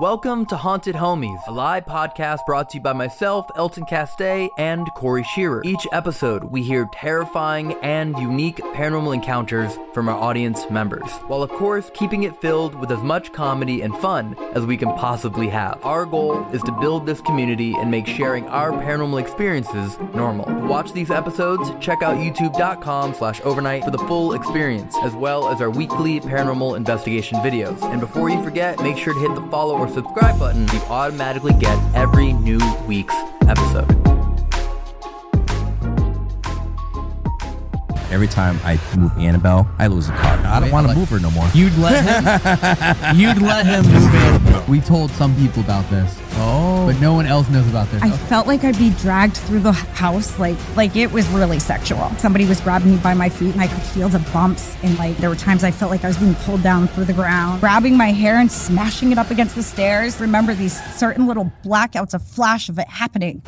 Welcome to Haunted Homies, a live podcast brought to you by myself, Elton Castee, and Corey Scherer. Each episode, we hear terrifying and unique paranormal encounters from our audience members, while of course keeping it filled with as much comedy and fun as we can possibly have. Our goal is to build this community and make sharing our paranormal experiences normal. To watch these episodes, check out youtube.com slash overnight for the full experience, as well as our weekly paranormal investigation videos. And before you forget, make sure to hit the follow or subscribe button you automatically get every new week's episode. Every time I move Annabelle, I lose a car. I don't want to move her no more. You'd let him. you'd let him move in. We told some people about this, Oh, but no one else knows about this. I felt like I'd be dragged through the house, like like it was really sexual. Somebody was grabbing me by my feet, and I could feel the bumps. And like there were times I felt like I was being pulled down through the ground, grabbing my hair and smashing it up against the stairs. Remember these certain little blackouts, a flash of it happening.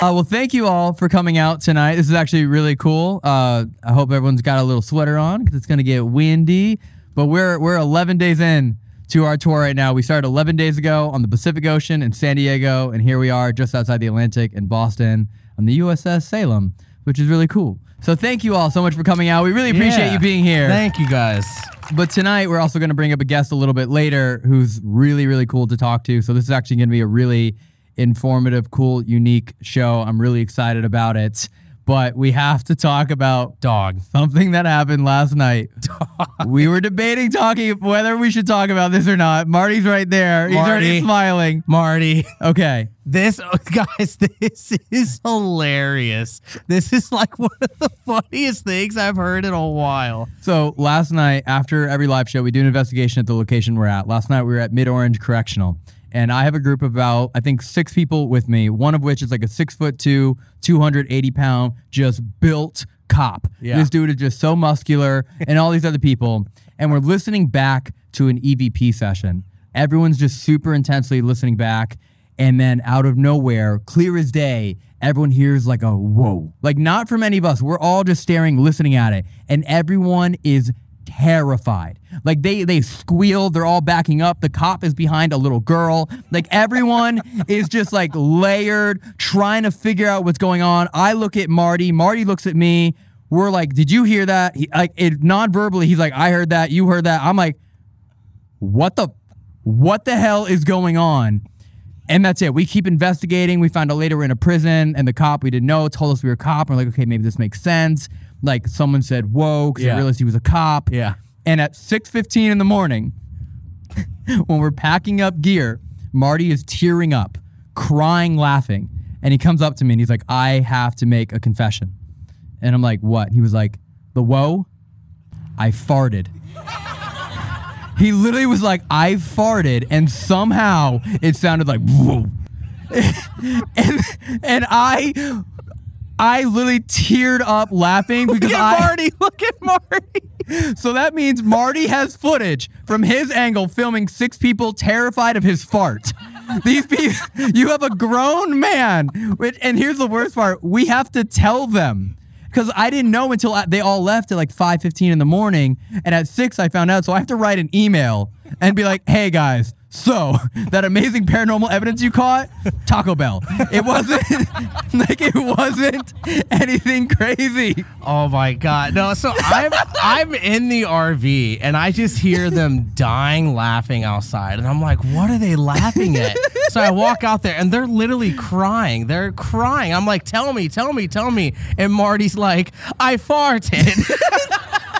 Uh, well, thank you all for coming out tonight. This is actually really cool. Uh, I hope everyone's got a little sweater on because it's going to get windy. But we're we're 11 days in to our tour right now. We started 11 days ago on the Pacific Ocean in San Diego, and here we are just outside the Atlantic in Boston on the USS Salem, which is really cool. So thank you all so much for coming out. We really appreciate Yeah. you being here. Thank you guys. But tonight we're also going to bring up a guest a little bit later who's really really cool to talk to. So this is actually going to be a really informative, cool, unique show. I'm really excited about it. But we have to talk about Dog. something that happened last night. We were debating talking whether we should talk about this or not. Marty's right there. He's already Marty. smiling. Marty. Okay. This guys, this is hilarious. This is like one of the funniest things I've heard in a while. So last night, after every live show, we do an investigation at the location we're at. Last night, we were at Mid Orange Correctional, and I have a group of about I think six people with me. One of which is like a six foot two, two hundred eighty pound, just built cop. Yeah. This dude is just so muscular, and all these other people. And we're listening back to an EVP session. Everyone's just super intensely listening back. And then out of nowhere, clear as day, everyone hears like a whoa. Like not from any of us. We're all just staring, listening at it. And everyone is terrified. Like they they squeal, they're all backing up. The cop is behind a little girl. Like everyone is just like layered, trying to figure out what's going on. I look at Marty, Marty looks at me. We're like, "Did you hear that?" He, like it non-verbally, he's like, "I heard that. You heard that." I'm like, "What the what the hell is going on?" And that's it. We keep investigating. We found out later we're in a prison, and the cop we didn't know told us we were a cop. We're like, okay, maybe this makes sense. Like someone said, "Whoa," because Yeah. they realized he was a cop. Yeah. And at 6:15 in the morning, when we're packing up gear, Marty is tearing up, crying, laughing, and he comes up to me and he's like, "I have to make a confession." And I'm like, "What?" He was like, "The whoa, I farted." He literally was like, I farted, and somehow it sounded like whoa. and and I I literally teared up laughing because Look I at Marty. Look at Marty. so that means Marty has footage from his angle filming six people terrified of his fart. These people, you have a grown man, and here's the worst part: we have to tell them because I didn't know until I- they all left at like 5:15 in the morning, and at six I found out. So I have to write an email and be like, "Hey guys." So that amazing paranormal evidence you caught, Taco Bell. It wasn't like it wasn't anything crazy. Oh my god. No, so I'm I'm in the RV and I just hear them dying laughing outside. And I'm like, what are they laughing at? So I walk out there and they're literally crying. They're crying. I'm like, tell me, tell me, tell me. And Marty's like, I farted.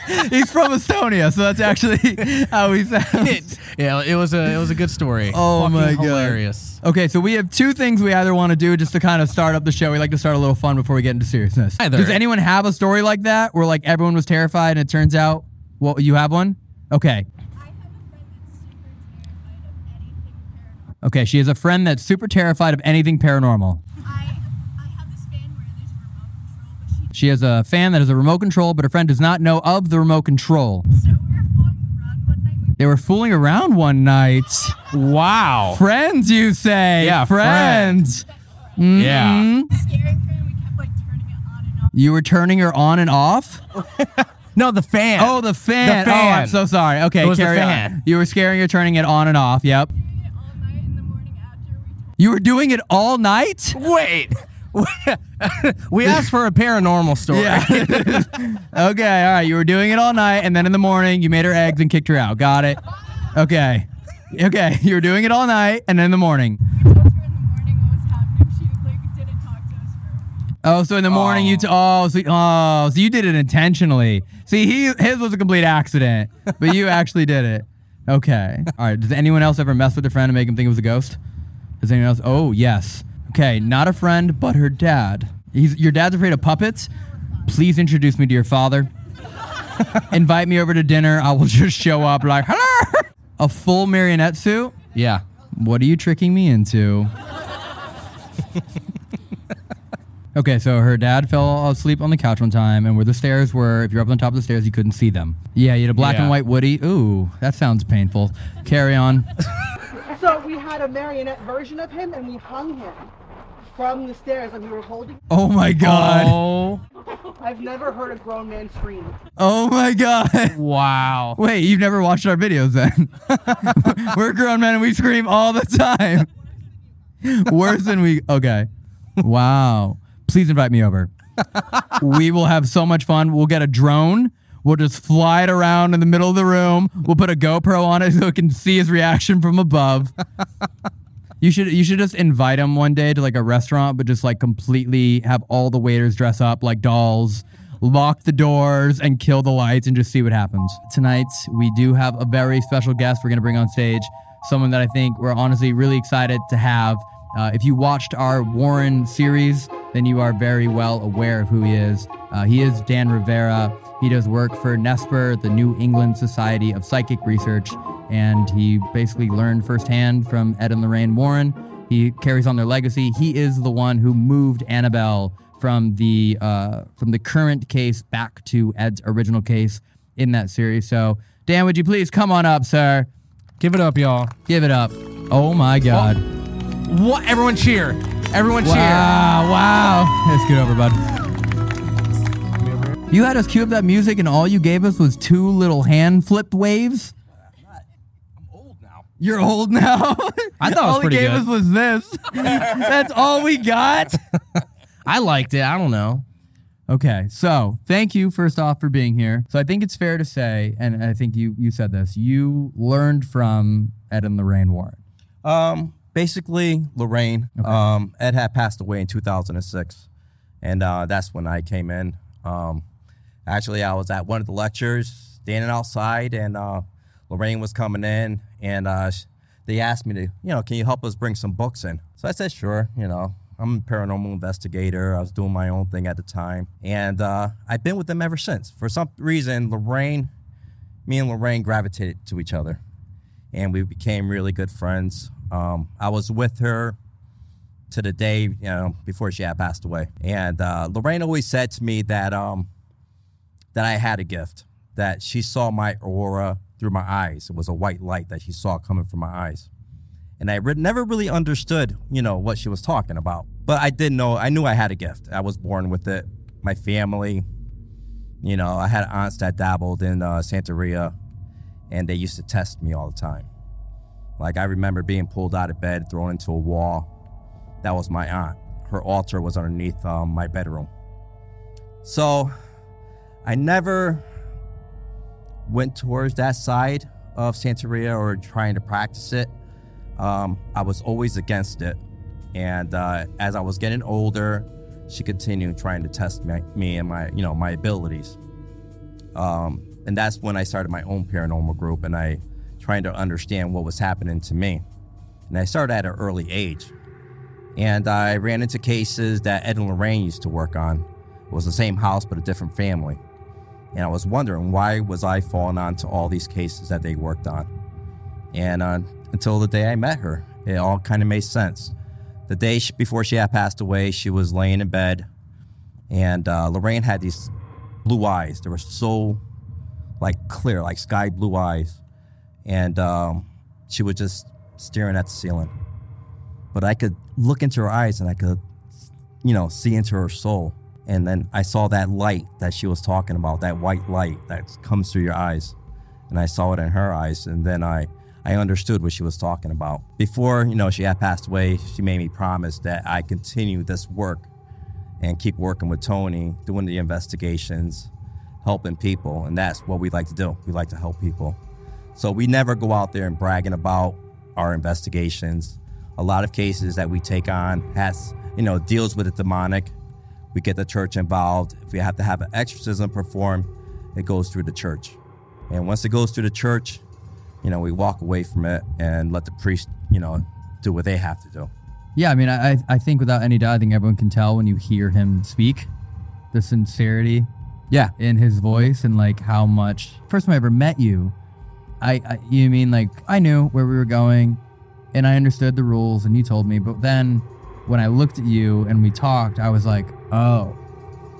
He's from Estonia, so that's actually how he sounds. yeah, it was a it was a good story. Oh Fucking my God. hilarious. Okay, so we have two things we either want to do just to kind of start up the show. We like to start a little fun before we get into seriousness. Either. Does anyone have a story like that where like everyone was terrified and it turns out, well, you have one? Okay. Okay, she has a friend that's super terrified of anything paranormal. I, I have this fan where there's a remote control, but she She has a fan that has a remote control, but her friend does not know of the remote control. so we were flying around one night. We They were fooling around one night. Wow. Friends, you say? Yeah, friends. Yeah. were scaring her we kept like turning it on and off. You were turning her on and off? No, the fan. Oh, the fan. The fan. Oh, I'm so sorry. Okay, It was the carry fan. on. You were scaring. You're turning it on and off. Yep. Doing it all night in the morning after we told You were doing it all night. Wait. we asked for a paranormal story. Yeah. okay. All right. You were doing it all night, and then in the morning you made her eggs and kicked her out. Got it. Okay. Okay. You were doing it all night, and then in the morning. we told her in the morning what was happening. She like didn't talk to us for a week. Oh, so in the morning you t- oh so oh so you did it intentionally. See, he his was a complete accident, but you actually did it. Okay. All right. Does anyone else ever mess with a friend and make him think it was a ghost? Does anyone else? Oh, yes. Okay, not a friend, but her dad. He's your dad's afraid of puppets. Please introduce me to your father. Invite me over to dinner. I will just show up like, hello. A full marionette suit. Yeah. What are you tricking me into? okay, so her dad fell asleep on the couch one time, and where the stairs were, if you're up on top of the stairs, you couldn't see them. Yeah, you had a black and white Woody. Ooh, that sounds painful. Carry on. So we had a marionette version of him, and we hung him from the stairs, and we were holding. Oh my god. Oh, I've never heard a grown man scream. Oh my god. wow. Wait, you've never watched our videos then? We're grown men and we scream all the time. Worse than we. Okay. Wow. Please invite me over. we will have so much fun. We'll get a drone. We'll just fly it around in the middle of the room. We'll put a GoPro on it so it can see his reaction from above. You should you should just invite him one day to like a restaurant, but just like completely have all the waiters dress up like dolls, lock the doors, and kill the lights, and just see what happens. Tonight we do have a very special guest we're gonna bring on stage, someone that I think we're honestly really excited to have. Uh, if you watched our Warren series, then you are very well aware of who he is. Uh, he is Dan Rivera. He does work for NESPR, the New England Society of Psychic Research, and he basically learned firsthand from Ed and Lorraine Warren. He carries on their legacy. He is the one who moved Annabelle from the uh, from the current case back to Ed's original case in that series. So, Dan, would you please come on up, sir? Give it up, y'all. Give it up. Oh my God! What? Everyone cheer. Everyone cheer. Wow! Wow! Let's get over, bud. You had us cue up that music, and all you gave us was two little hand flip waves. You're old now. I thought it was all pretty he gave good. us was this. That's all we got. I liked it. I don't know. Okay, so thank you first off for being here. So I think it's fair to say, and I think you you said this, you learned from Ed and Lorraine Warren. Um, basically, Lorraine. Um, Ed had passed away in 2006, and uh, that's when I came in. Um, actually, I was at one of the lectures, standing outside, and uh, Lorraine was coming in, and uh, they asked me to, you know, can you help us bring some books in? So I said, sure. You know, I'm a paranormal investigator. I was doing my own thing at the time, and uh, I've been with them ever since. For some reason, Lorraine, me and Lorraine gravitated to each other and we became really good friends. Um, I was with her to the day, you know, before she had passed away. And uh, Lorraine always said to me that um, that I had a gift, that she saw my aura through my eyes. It was a white light that she saw coming from my eyes. And I re- never really understood, you know, what she was talking about. But I did know, I knew I had a gift. I was born with it. My family, you know, I had aunts that dabbled in uh, Santeria and they used to test me all the time. Like I remember being pulled out of bed, thrown into a wall. That was my aunt. Her altar was underneath um, my bedroom. So I never went towards that side of Santeria or trying to practice it. Um, I was always against it. And uh, as I was getting older, she continued trying to test me, me and my, you know, my abilities. Um, and that's when I started my own paranormal group and I trying to understand what was happening to me. And I started at an early age. And I ran into cases that Ed and Lorraine used to work on. It was the same house but a different family. And I was wondering why was I falling onto all these cases that they worked on. And uh, until the day I met her, it all kind of made sense. The day she, before she had passed away, she was laying in bed, and uh, Lorraine had these blue eyes. They were so like clear, like sky blue eyes, and um, she was just staring at the ceiling. But I could look into her eyes, and I could, you know, see into her soul. And then I saw that light that she was talking about, that white light that comes through your eyes. And I saw it in her eyes. And then I, I understood what she was talking about. Before, you know, she had passed away, she made me promise that I continue this work and keep working with Tony, doing the investigations, helping people. And that's what we like to do. We like to help people. So we never go out there and bragging about our investigations. A lot of cases that we take on has, you know, deals with the demonic. We get the church involved. If we have to have an exorcism performed, it goes through the church. And once it goes through the church, you know, we walk away from it and let the priest, you know, do what they have to do. Yeah, I mean, I I think without any doubt, I think everyone can tell when you hear him speak, the sincerity Yeah. in his voice and like how much. First time I ever met you, I, I you mean like I knew where we were going, and I understood the rules, and you told me. But then when I looked at you and we talked, I was like, oh,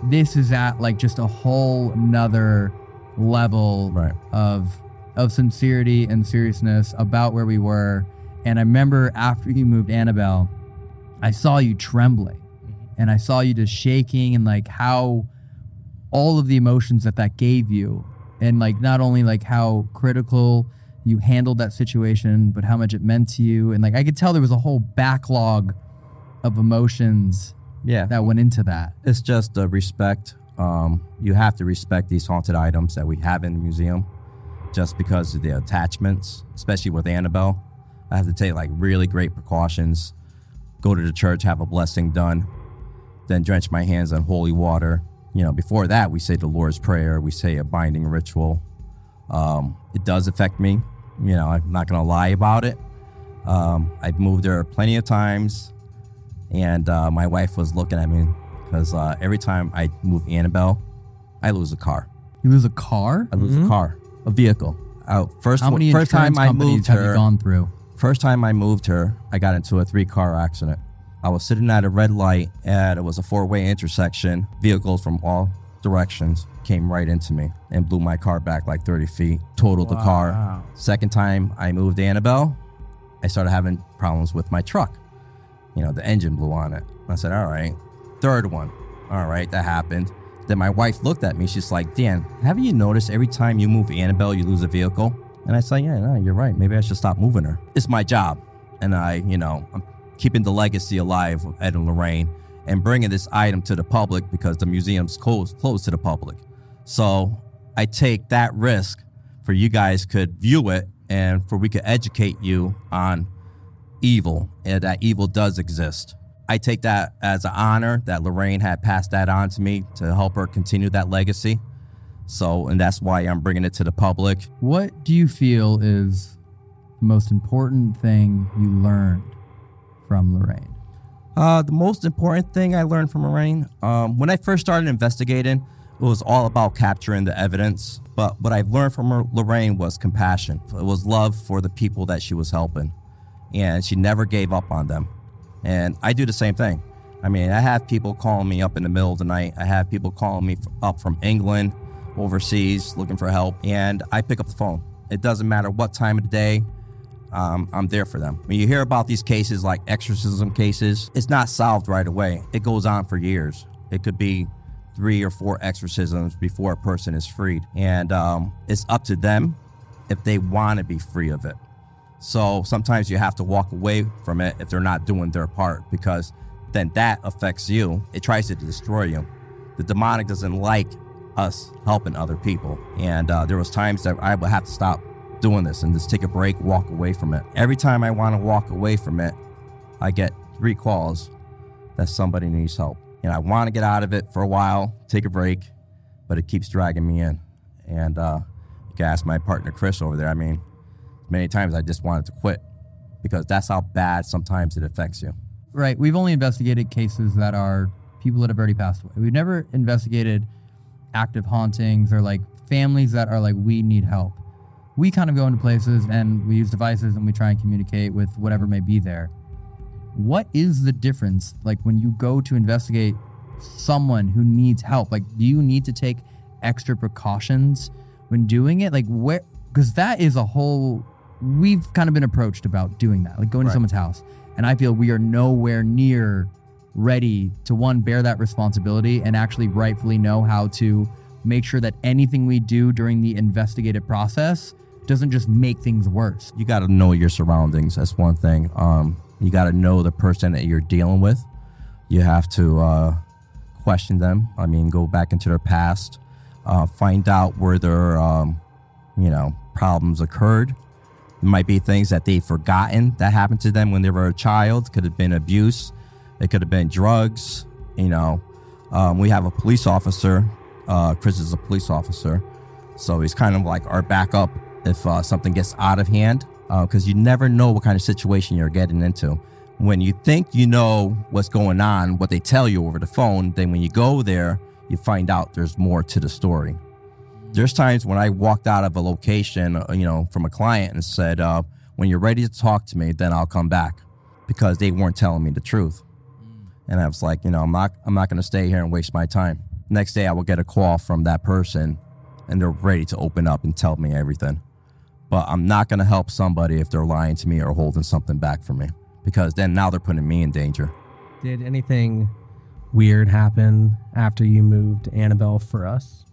this is at like just a whole nother level Right. of of sincerity and seriousness about where we were. And I remember after you moved Annabelle, I saw you trembling mm-hmm. and I saw you just shaking and like how all of the emotions that that gave you and like not only like how critical you handled that situation but how much it meant to you and like I could tell there was a whole backlog of emotions Yeah. that went into that. It's just the respect. Um, you have to respect these haunted items that we have in the museum just because of the attachments, especially with Annabelle. I have to take like really great precautions, go to the church, have a blessing done, then drench my hands in holy water. You know, before that, we say the Lord's Prayer, we say a binding ritual. Um, it does affect me. You know, I'm not going to lie about it. Um, I've moved there plenty of times and uh, my wife was looking at me because uh, every time I move Annabelle, I lose a car. You lose a car? I lose a car, a vehicle. Uh, first, How many first insurance time I companies moved have her, you gone through? first time I moved her, I got into a three car accident. I was sitting at a red light, and it was a four way intersection. Vehicles from all directions came right into me and blew my car back like 30 feet, totaled the car. Second time I moved Annabelle, I started having problems with my truck. You know, the engine blew on it. I said, all right. Third one, all right, that happened. Then my wife looked at me. She's like, Dan, haven't you noticed every time you move Annabelle, you lose a vehicle? And I said, yeah, no, you're right. Maybe I should stop moving her. It's my job. And I, you know, I'm keeping the legacy alive of Ed and Lorraine and bringing this item to the public because the museum's closed, closed to the public. So I take that risk for you guys could view it and for we could educate you on evil and that evil does exist. I take that as an honor that Lorraine had passed that on to me to help her continue that legacy. So, and that's why I'm bringing it to the public. What do you feel is the most important thing you learned from Lorraine? Uh, the most important thing I learned from Lorraine, um, when I first started investigating, it was all about capturing the evidence. But what I've learned from Lorraine was compassion. It was love for the people that she was helping. And she never gave up on them. And I do the same thing. I mean, I have people calling me up in the middle of the night. I have people calling me up from England, overseas, looking for help. And I pick up the phone. It doesn't matter what time of the day, um, I'm there for them. When you hear about these cases like exorcism cases, it's not solved right away. It goes on for years. It could be three or four exorcisms before a person is freed. And um, it's up to them if they want to be free of it. So sometimes you have to walk away from it if they're not doing their part because then that affects you. It tries to destroy you. The demonic doesn't like us helping other people. And uh, there was times that I would have to stop doing this and just take a break, walk away from it. Every time I want to walk away from it, I get three calls that somebody needs help. And I want to get out of it for a while, take a break, but it keeps dragging me in. And uh, you can ask my partner Chris over there. I mean, many times I just wanted to quit because that's how bad sometimes it affects you. Right. We've only investigated cases that are people that have already passed away. We've never investigated active hauntings or like families that are like, we need help. We kind of go into places and we use devices and we try and communicate with whatever may be there. What is the difference, like when you go to investigate someone who needs help? Like, do you need to take extra precautions when doing it? Like, where, because that is a whole, we've kind of been approached about doing that, like going to someone's house. And I feel we are nowhere near ready to one bear that responsibility and actually rightfully know how to make sure that anything we do during the investigative process doesn't just make things worse. You got to know your surroundings. That's one thing. Um, you got to know the person that you're dealing with. You have to uh, question them. I mean, go back into their past, uh, find out where their, um, you know, problems occurred. It might be things that they've forgotten that happened to them when they were a child. Could have been abuse. It could have been drugs. You know, um, we have a police officer. Uh, Chris is a police officer, so he's kind of like our backup if uh, something gets out of hand. Because you never know what kind of situation you're getting into. When you think you know what's going on, what they tell you over the phone, then when you go there, you find out there's more to the story. There's times when I walked out of a location, uh, you know, from a client and said, uh, "When you're ready to talk to me, then I'll come back," because they weren't telling me the truth. And I was like, you know, I'm not, I'm not going to stay here and waste my time. Next day, I will get a call from that person, and they're ready to open up and tell me everything. But I'm not going to help somebody if they're lying to me or holding something back from me, because then now they're putting me in danger. Did anything weird happen after you moved Annabelle for us?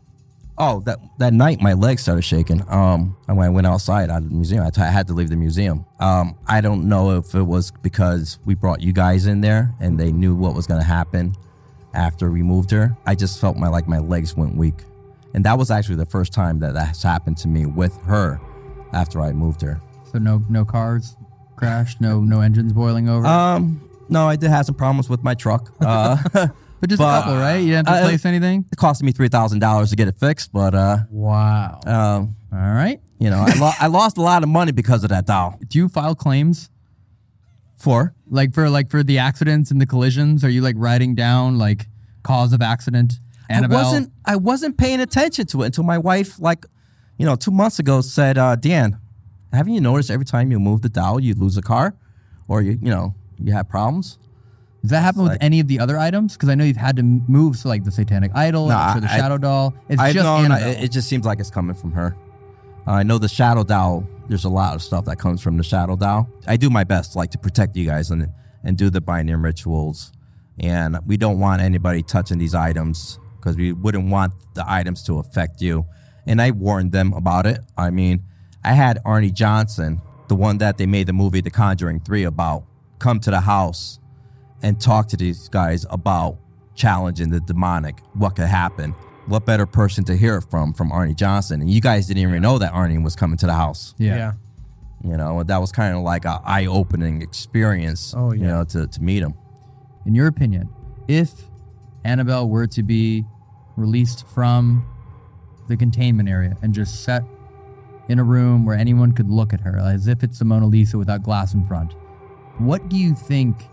Oh, that that night my legs started shaking. Um, and when I went outside out of the museum, I, t- I had to leave the museum. Um, I don't know if it was because we brought you guys in there and they knew what was going to happen after we moved her. I just felt my like my legs went weak, and that was actually the first time that that's happened to me with her after I moved her. So no no cars crashed, no no engines boiling over. Um, no, I did have some problems with my truck. Uh, but just but, a couple, right? You didn't have to uh, replace anything. it cost me three thousand dollars to get it fixed, but uh, Wow. um, All right. you know, I, lo- I lost a lot of money because of that doll. Do you file claims For like for like for the accidents and the collisions? Are you like writing down like cause of accident? Annabelle. I wasn't I wasn't paying attention to it until my wife, like, you know, two months ago said, uh, Dan, haven't you noticed every time you move the dial, you lose a car, or you you know you have problems? Does that happen with like- any of the other items? Because I know you've had to move to like the Satanic Idol No, or the I- Shadow Doll. It's I just know no, it, just seems like it's coming from her. Uh, I know the shadow doll. There's a lot of stuff that comes from the shadow doll. I do my best, like to protect you guys and and do the binding rituals, and we don't want anybody touching these items because we wouldn't want the items to affect you. And I warned them about it. I mean, I had Arne Johnson, the one that they made the movie The Conjuring Three about, come to the house and talk to these guys about challenging the demonic, what could happen. What better person to hear it from from Arne Johnson? And you guys didn't even know that Arne was coming to the house. yeah. You know, that was kind of like a eye opening experience. Oh, You yeah. know, to, to meet him. In your opinion, if Annabelle were to be released from the containment area and just set in a room where anyone could look at her as if it's the Mona Lisa without glass in front, what do you think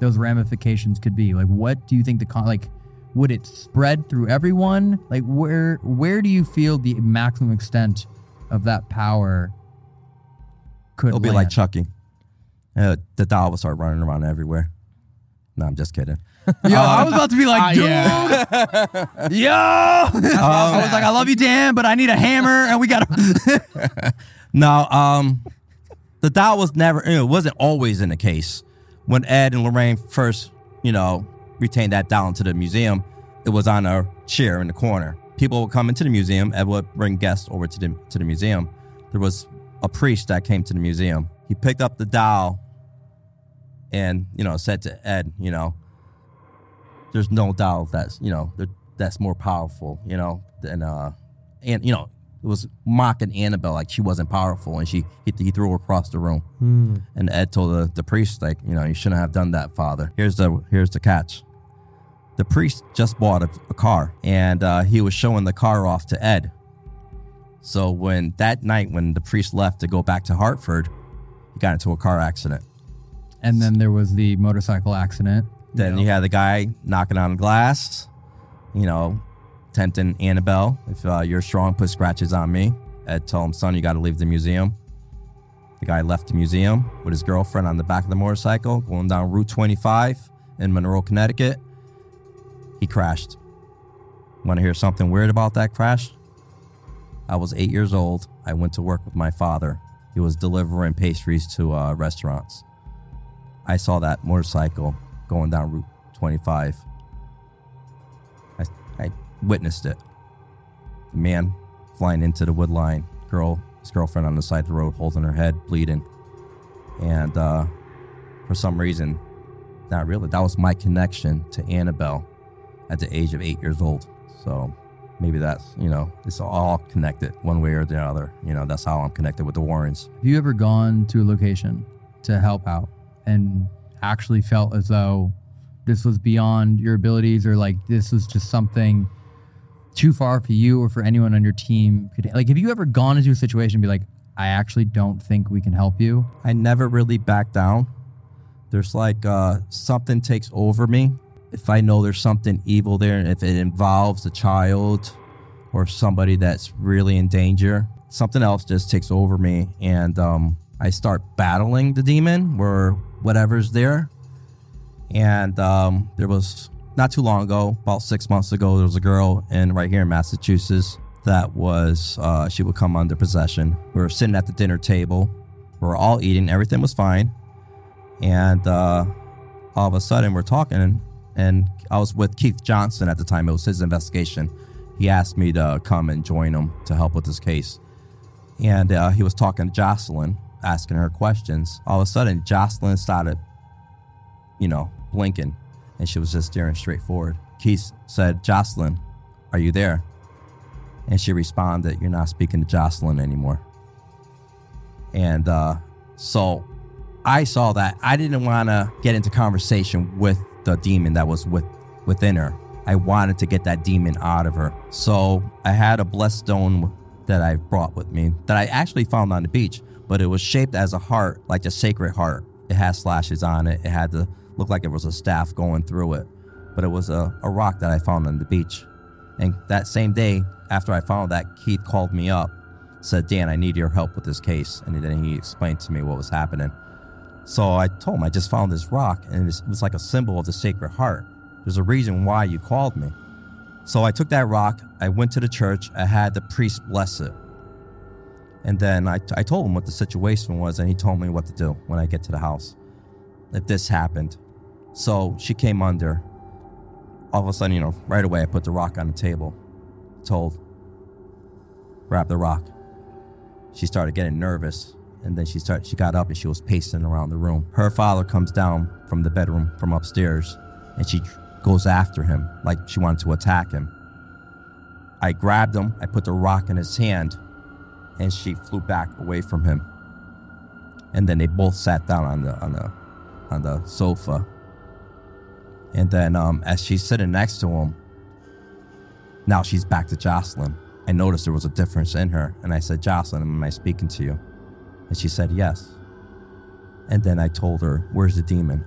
those ramifications could be? Like, what do you think the con like? Would it spread through everyone? Like, where where do you feel the maximum extent of that power could? It'll be like land? Chucky. Uh, the doll will start running around everywhere. No, I'm just kidding. Yo, I was about to be like, Uh, dude, yeah. yo. I was like, I love you, Dan, but I need a hammer, and we got to. No, um, the doll was never, it wasn't always in the case. When Ed and Lorraine first, you know, retained that doll into the museum, it was on a chair in the corner. People would come into the museum. Ed would bring guests over to the to the museum. There was a priest that came to the museum. He picked up the doll and you know said to Ed, you know, there's no doll that's you know that's more powerful, you know, than uh, and you know was mocking Annabelle like she wasn't powerful, and she he, he threw her across the room. And Ed told the, the priest like, you know, you shouldn't have done that, Father. Here's the here's the catch. The priest just bought a, a car, and uh, he was showing the car off to Ed. So when that night, when the priest left to go back to Hartford, he got into a car accident. And then there was the motorcycle accident. Then you had the guy knocking on glass, you know, tempting Annabelle. If uh, you're strong, put scratches on me. Ed told him, son, you got to leave the museum. The guy left the museum with his girlfriend on the back of the motorcycle going down Route 25 in Monroe, Connecticut. He crashed. Want to hear something weird about that crash? I was eight years old. I went to work with my father. He was delivering pastries to uh, restaurants. I saw that motorcycle going down Route 25. Witnessed it. The man flying into the wood line, girl, his girlfriend on the side of the road holding her head, bleeding. And uh, for some reason, not really, that was my connection to Annabelle at the age of eight years old. So maybe that's, you know, it's all connected one way or the other. You know, that's how I'm connected with the Warrens. Have you ever gone to a location to help out and actually felt as though this was beyond your abilities or like this was just something too far for you or for anyone on your team? Like, have you ever gone into a situation and be like, I actually don't think we can help you? I never really back down. There's like uh, something takes over me. If I know there's something evil there, and if it involves a child or somebody that's really in danger, something else just takes over me, and um, I start battling the demon or whatever's there. And um, there was not too long ago, about six months ago, there was a girl in right here in Massachusetts that was uh, she would come under possession. We were sitting at the dinner table, we were all eating, everything was fine, and uh, all of a sudden we're talking, and, I was with Keith Johnson at the time. It was his investigation. He asked me to come and join him to help with this case, and uh, he was talking to Jocelyn, asking her questions. All of a sudden, Jocelyn started, you know, blinking, and she was just staring straight forward. Keith said, "Jocelyn, are you there?" And she responded, You're not speaking to Jocelyn anymore. And uh, so I saw that. I didn't want to get into conversation with the demon that was with, within her. I wanted to get that demon out of her. So I had a blessed stone that I brought with me that I actually found on the beach, but it was shaped as a heart, like a sacred heart. It had slashes on it. It had to look like it was a staff going through it, but it was a, a rock that I found on the beach. And that same day, after I found that, Keith called me up, said, Dan, I need your help with this case. And then he explained to me what was happening. So I told him, I just found this rock, and it was like a symbol of the Sacred Heart. There's a reason why you called me. So I took that rock, I went to the church, I had the priest bless it. And then I, I told him what the situation was, and he told me what to do when I get to the house if this happened. So she came under. All of a sudden, you know, right away, I put the rock on the table told, grab the rock. She started getting nervous, and then she started. She got up and she was pacing around the room. Her father comes down from the bedroom from upstairs, and she goes after him like she wanted to attack him. I grabbed him. I put the rock in his hand, and she flew back away from him. And then they both sat down on the on the on the sofa. And then um, as she's sitting next to him, now she's back to Jocelyn. I noticed there was a difference in her, and I said, Jocelyn, am I speaking to you? And she said, Yes. And then I told her, Where's the demon?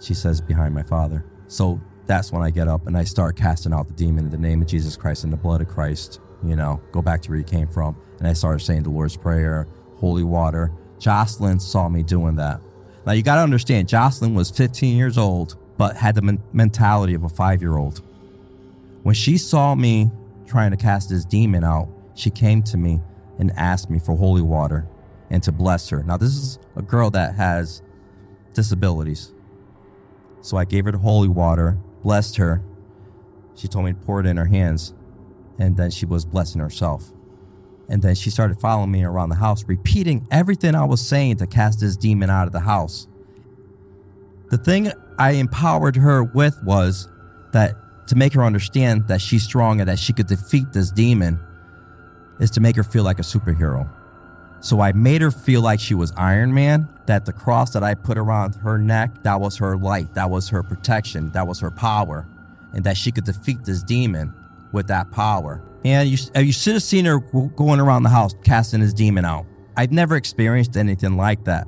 She says, Behind my father. So that's when I get up and I start casting out the demon in the name of Jesus Christ and the blood of Christ. You know, go back to where you came from. And I started saying the Lord's Prayer, holy water. Jocelyn saw me doing that. Now you got to understand, Jocelyn was 15 years old, but had the men- mentality of a five year old. When she saw me trying to cast this demon out, she came to me and asked me for holy water and to bless her. Now, this is a girl that has disabilities. So I gave her the holy water, blessed her. She told me to pour it in her hands, and then she was blessing herself. And then she started following me around the house, repeating everything I was saying to cast this demon out of the house. The thing I empowered her with was that to make her understand that she's strong and that she could defeat this demon is to make her feel like a superhero. So I made her feel like she was Iron Man, that the cross that I put around her neck, that was her light, that was her protection, that was her power, and that she could defeat this demon with that power. And you, you should have seen her going around the house casting this demon out. I've never experienced anything like that.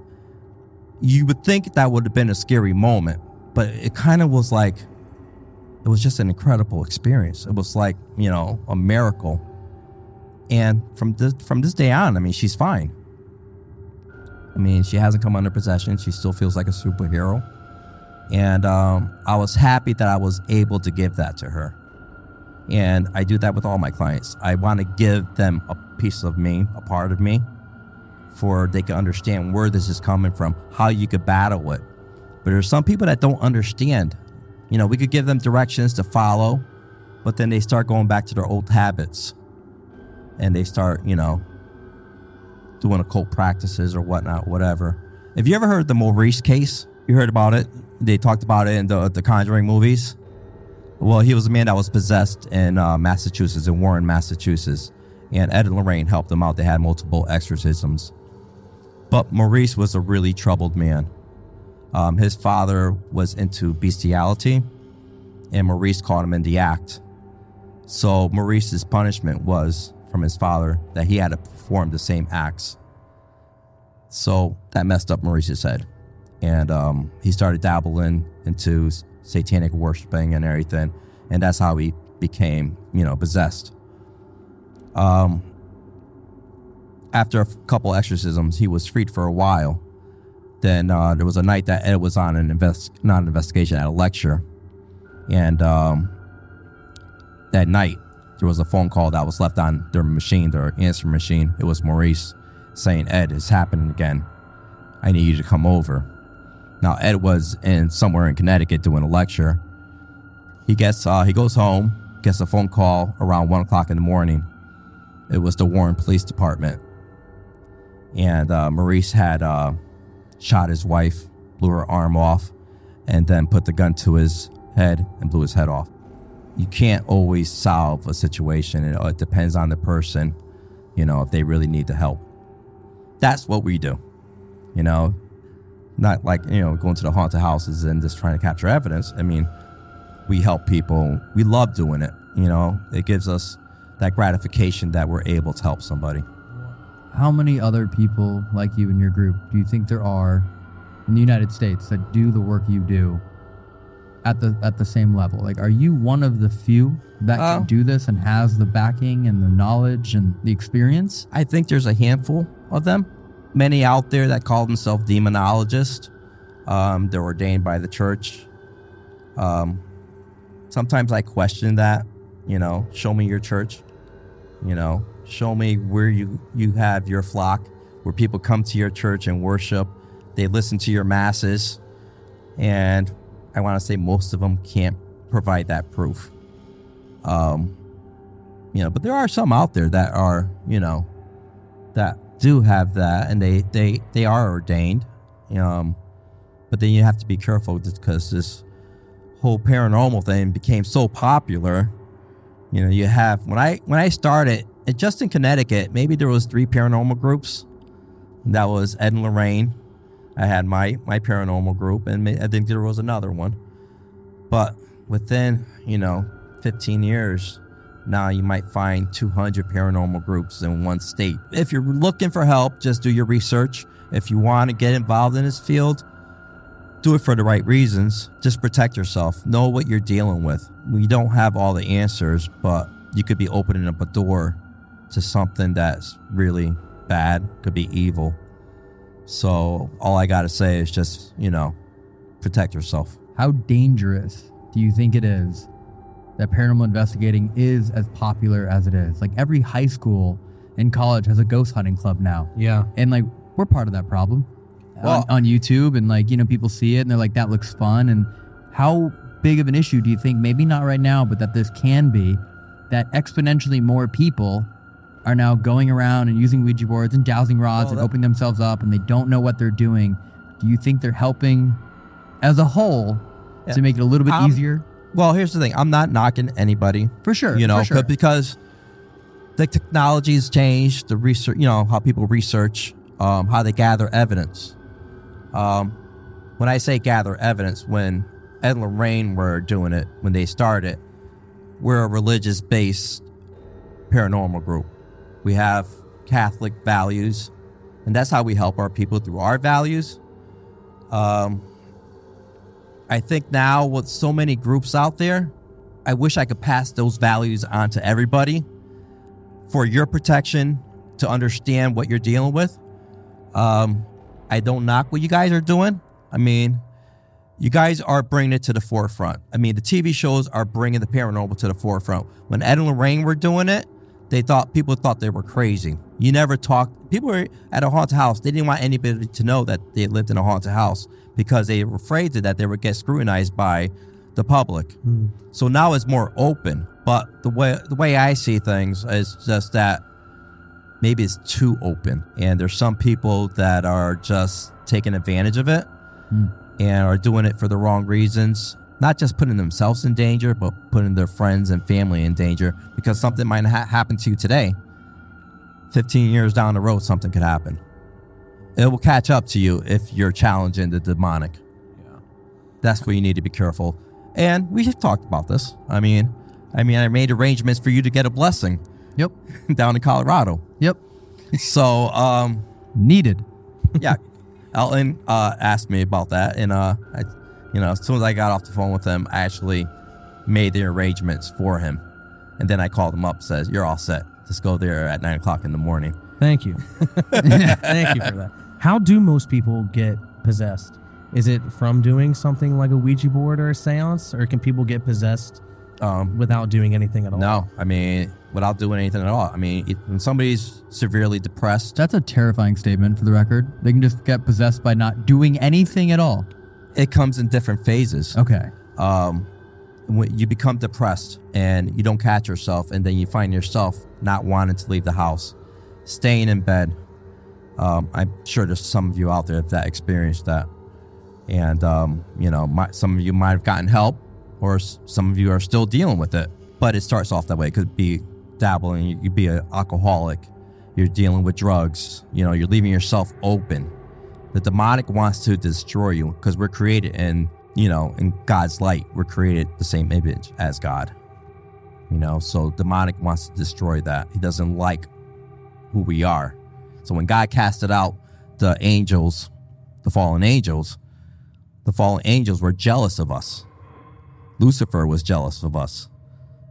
You would think that would have been a scary moment, but it kind of was like it was just an incredible experience. It was like, you know, a miracle. And from this from this day on, I mean, she's fine. I mean, she hasn't come under possession. She still feels like a superhero. And um, I was happy that I was able to give that to her. And I do that with all my clients. I want to give them a piece of me, a part of me, for they can understand where this is coming from, how you could battle it. But there's some people that don't understand You know, we could give them directions to follow, but then they start going back to their old habits and they start, you know, doing occult practices or whatnot, whatever. Have you ever heard the Maurice case? You heard about it? They talked about it in the, the Conjuring movies. Well, he was a man that was possessed in uh, Massachusetts, in Warren, Massachusetts. And Ed and Lorraine helped him out. They had multiple exorcisms. But Maurice was a really troubled man. Um, his father was into bestiality, and Maurice caught him in the act. So Maurice's punishment was from his father that he had to perform the same acts. So that messed up Maurice's head. And um, he started dabbling into satanic worshiping and everything. And that's how he became, you know, possessed. Um, after a couple exorcisms, he was freed for a while. Then uh, there was a night that Ed was on an invest not an investigation at a lecture, and um, that night there was a phone call that was left on their machine, their answer machine. It was Maurice saying, "Ed, it's happening again. I need you to come over." Now Ed was in somewhere in Connecticut doing a lecture. He gets uh, he goes home, gets a phone call around one o'clock in the morning. It was the Warren Police Department, and uh, Maurice had uh, shot his wife, blew her arm off, and then put the gun to his head and blew his head off. You can't always solve a situation. It, it depends on the person, you know, if they really need the help. That's what we do, you know. Not like you know going to the haunted houses and just trying to capture evidence. I mean, we help people. We love doing it. You know, it gives us that gratification that we're able to help somebody. How many other people like you in your group do you think there are in the United States that do the work you do at the at the same level? Like, are you one of the few that Uh, can do this and has the backing and the knowledge and the experience? I think there's a handful of them. Many out there that call themselves demonologists. Um, they're ordained by the church. Um, sometimes I question that. You know, show me your church. You know, show me where you you have your flock, where people come to your church and worship. They listen to your masses, and I want to say most of them can't provide that proof. Um, you know, but there are some out there that are, you know, that do have that, and they they they are ordained. Um, but then you have to be careful because this whole paranormal thing became so popular. You know, you have when I when I started, just in Connecticut, maybe there was three paranormal groups. That was Ed and Lorraine. I had my my paranormal group, and I think there was another one. But within you know 15 years, now you might find 200 paranormal groups in one state. If you're looking for help, just do your research. If you want to get involved in this field, do it for the right reasons. Just protect yourself. Know what you're dealing with. We don't have all the answers, but you could be opening up a door to something that's really bad, could be evil. So all I got to say is just, you know, protect yourself. How dangerous do you think it is that paranormal investigating is as popular as it is? Like every high school and college has a ghost hunting club now. Yeah. And like we're part of that problem Well- on, on YouTube and like, you know, people see it and they're like, that looks fun. And how big of an issue do you think, maybe not right now, but that this can be that exponentially more people are now going around and using Ouija boards and dowsing rods Well, and that- opening themselves up and they don't know what they're doing. Do you think they're helping as a whole Yeah. to make it a little bit easier? Well, here's the thing. I'm not knocking anybody. For sure. you know, for sure. because the technology's changed, the research, you know, how people research, um, how they gather evidence. Um, when I say gather evidence, when Ed and Lorraine were doing it, when they started, we're a religious based paranormal group. We have Catholic values, and that's how we help our people through our values. Um, I think now with so many groups out there, I wish I could pass those values on to everybody for your protection to understand what you're dealing with. Um, I don't knock what you guys are doing. I mean, you guys are bringing it to the forefront. I mean, the TV shows are bringing the paranormal to the forefront. When Ed and Lorraine were doing it, they thought people thought they were crazy. You never talked. People were at a haunted house. They didn't want anybody to know that they lived in a haunted house because they were afraid that they would get scrutinized by the public. Hmm. So now it's more open. But the way the way I see things is just that maybe it's too open, and there's some people that are just taking advantage of it hmm. and are doing it for the wrong reasons. Not just putting themselves in danger, but putting their friends and family in danger because something might ha- happen to you today. 15 years down the road, something could happen. It will catch up to you if you're challenging the demonic. Yeah. That's where you need to be careful. And we have talked about this. I mean, I mean, I made arrangements for you to get a blessing Yep. down in Colorado. Yep. So, um, Needed. yeah, Elton uh, asked me about that, and uh, I, you know, as soon as I got off the phone with him, I actually made the arrangements for him, and then I called him up, says, "You're all set. Just go there at nine o'clock in the morning." Thank you. Thank you for that. How do most people get possessed? Is it from doing something like a Ouija board or a seance, or can people get possessed Um, without doing anything at all? no, I mean, without doing anything at all. I mean, if, when somebody's severely depressed, That's a terrifying statement for the record. They can just get possessed by not doing anything at all. It comes in different phases. Okay. um, when you become depressed and you don't catch yourself, and then you find yourself not wanting to leave the house, staying in bed. Um, I'm sure there's some of you out there that experienced that, and um, you know, my, some of you might have gotten help, or s- some of you are still dealing with it. But it starts off that way. It could be dabbling. You could be an alcoholic. You're dealing with drugs. You know, you're leaving yourself open. The demonic wants to destroy you because we're created in, you know, in God's light. We're created the same image as God. You know, so demonic wants to destroy that. He doesn't like who we are. So when God casted out the angels, the fallen angels, the fallen angels were jealous of us. Lucifer was jealous of us,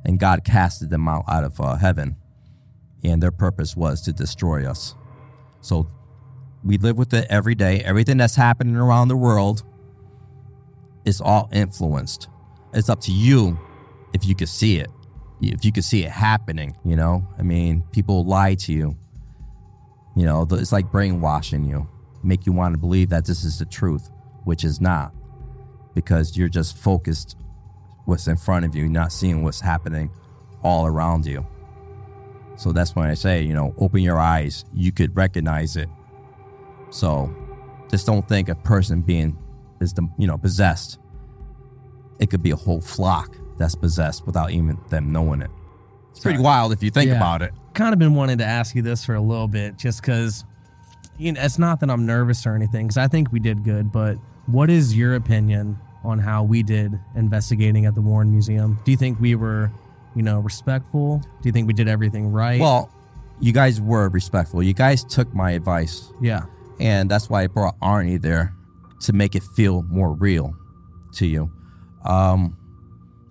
and God casted them out out of uh, heaven, and their purpose was to destroy us. So we live with it every day. Everything that's happening around the world is all influenced. It's up to you if you could see it, if you could see it happening. You know, I mean, people lie to you. You know, it's like brainwashing you, make you want to believe that this is the truth, which is not, because you're just focused what's in front of you, not seeing what's happening all around you. So that's when I say, you know, open your eyes. You could recognize it. So just don't think a person being is the you know possessed. It could be a whole flock that's possessed without even them knowing it. It's pretty wild if you think Yeah. about it. kind of been wanting to ask you this for a little bit just because you know it's not that i'm nervous or anything because i think we did good but what is your opinion on how we did investigating at the warren museum do you think we were you know respectful do you think we did everything right Well, you guys were respectful. You guys took my advice, yeah and that's why I brought Arne there to make it feel more real to you. Um,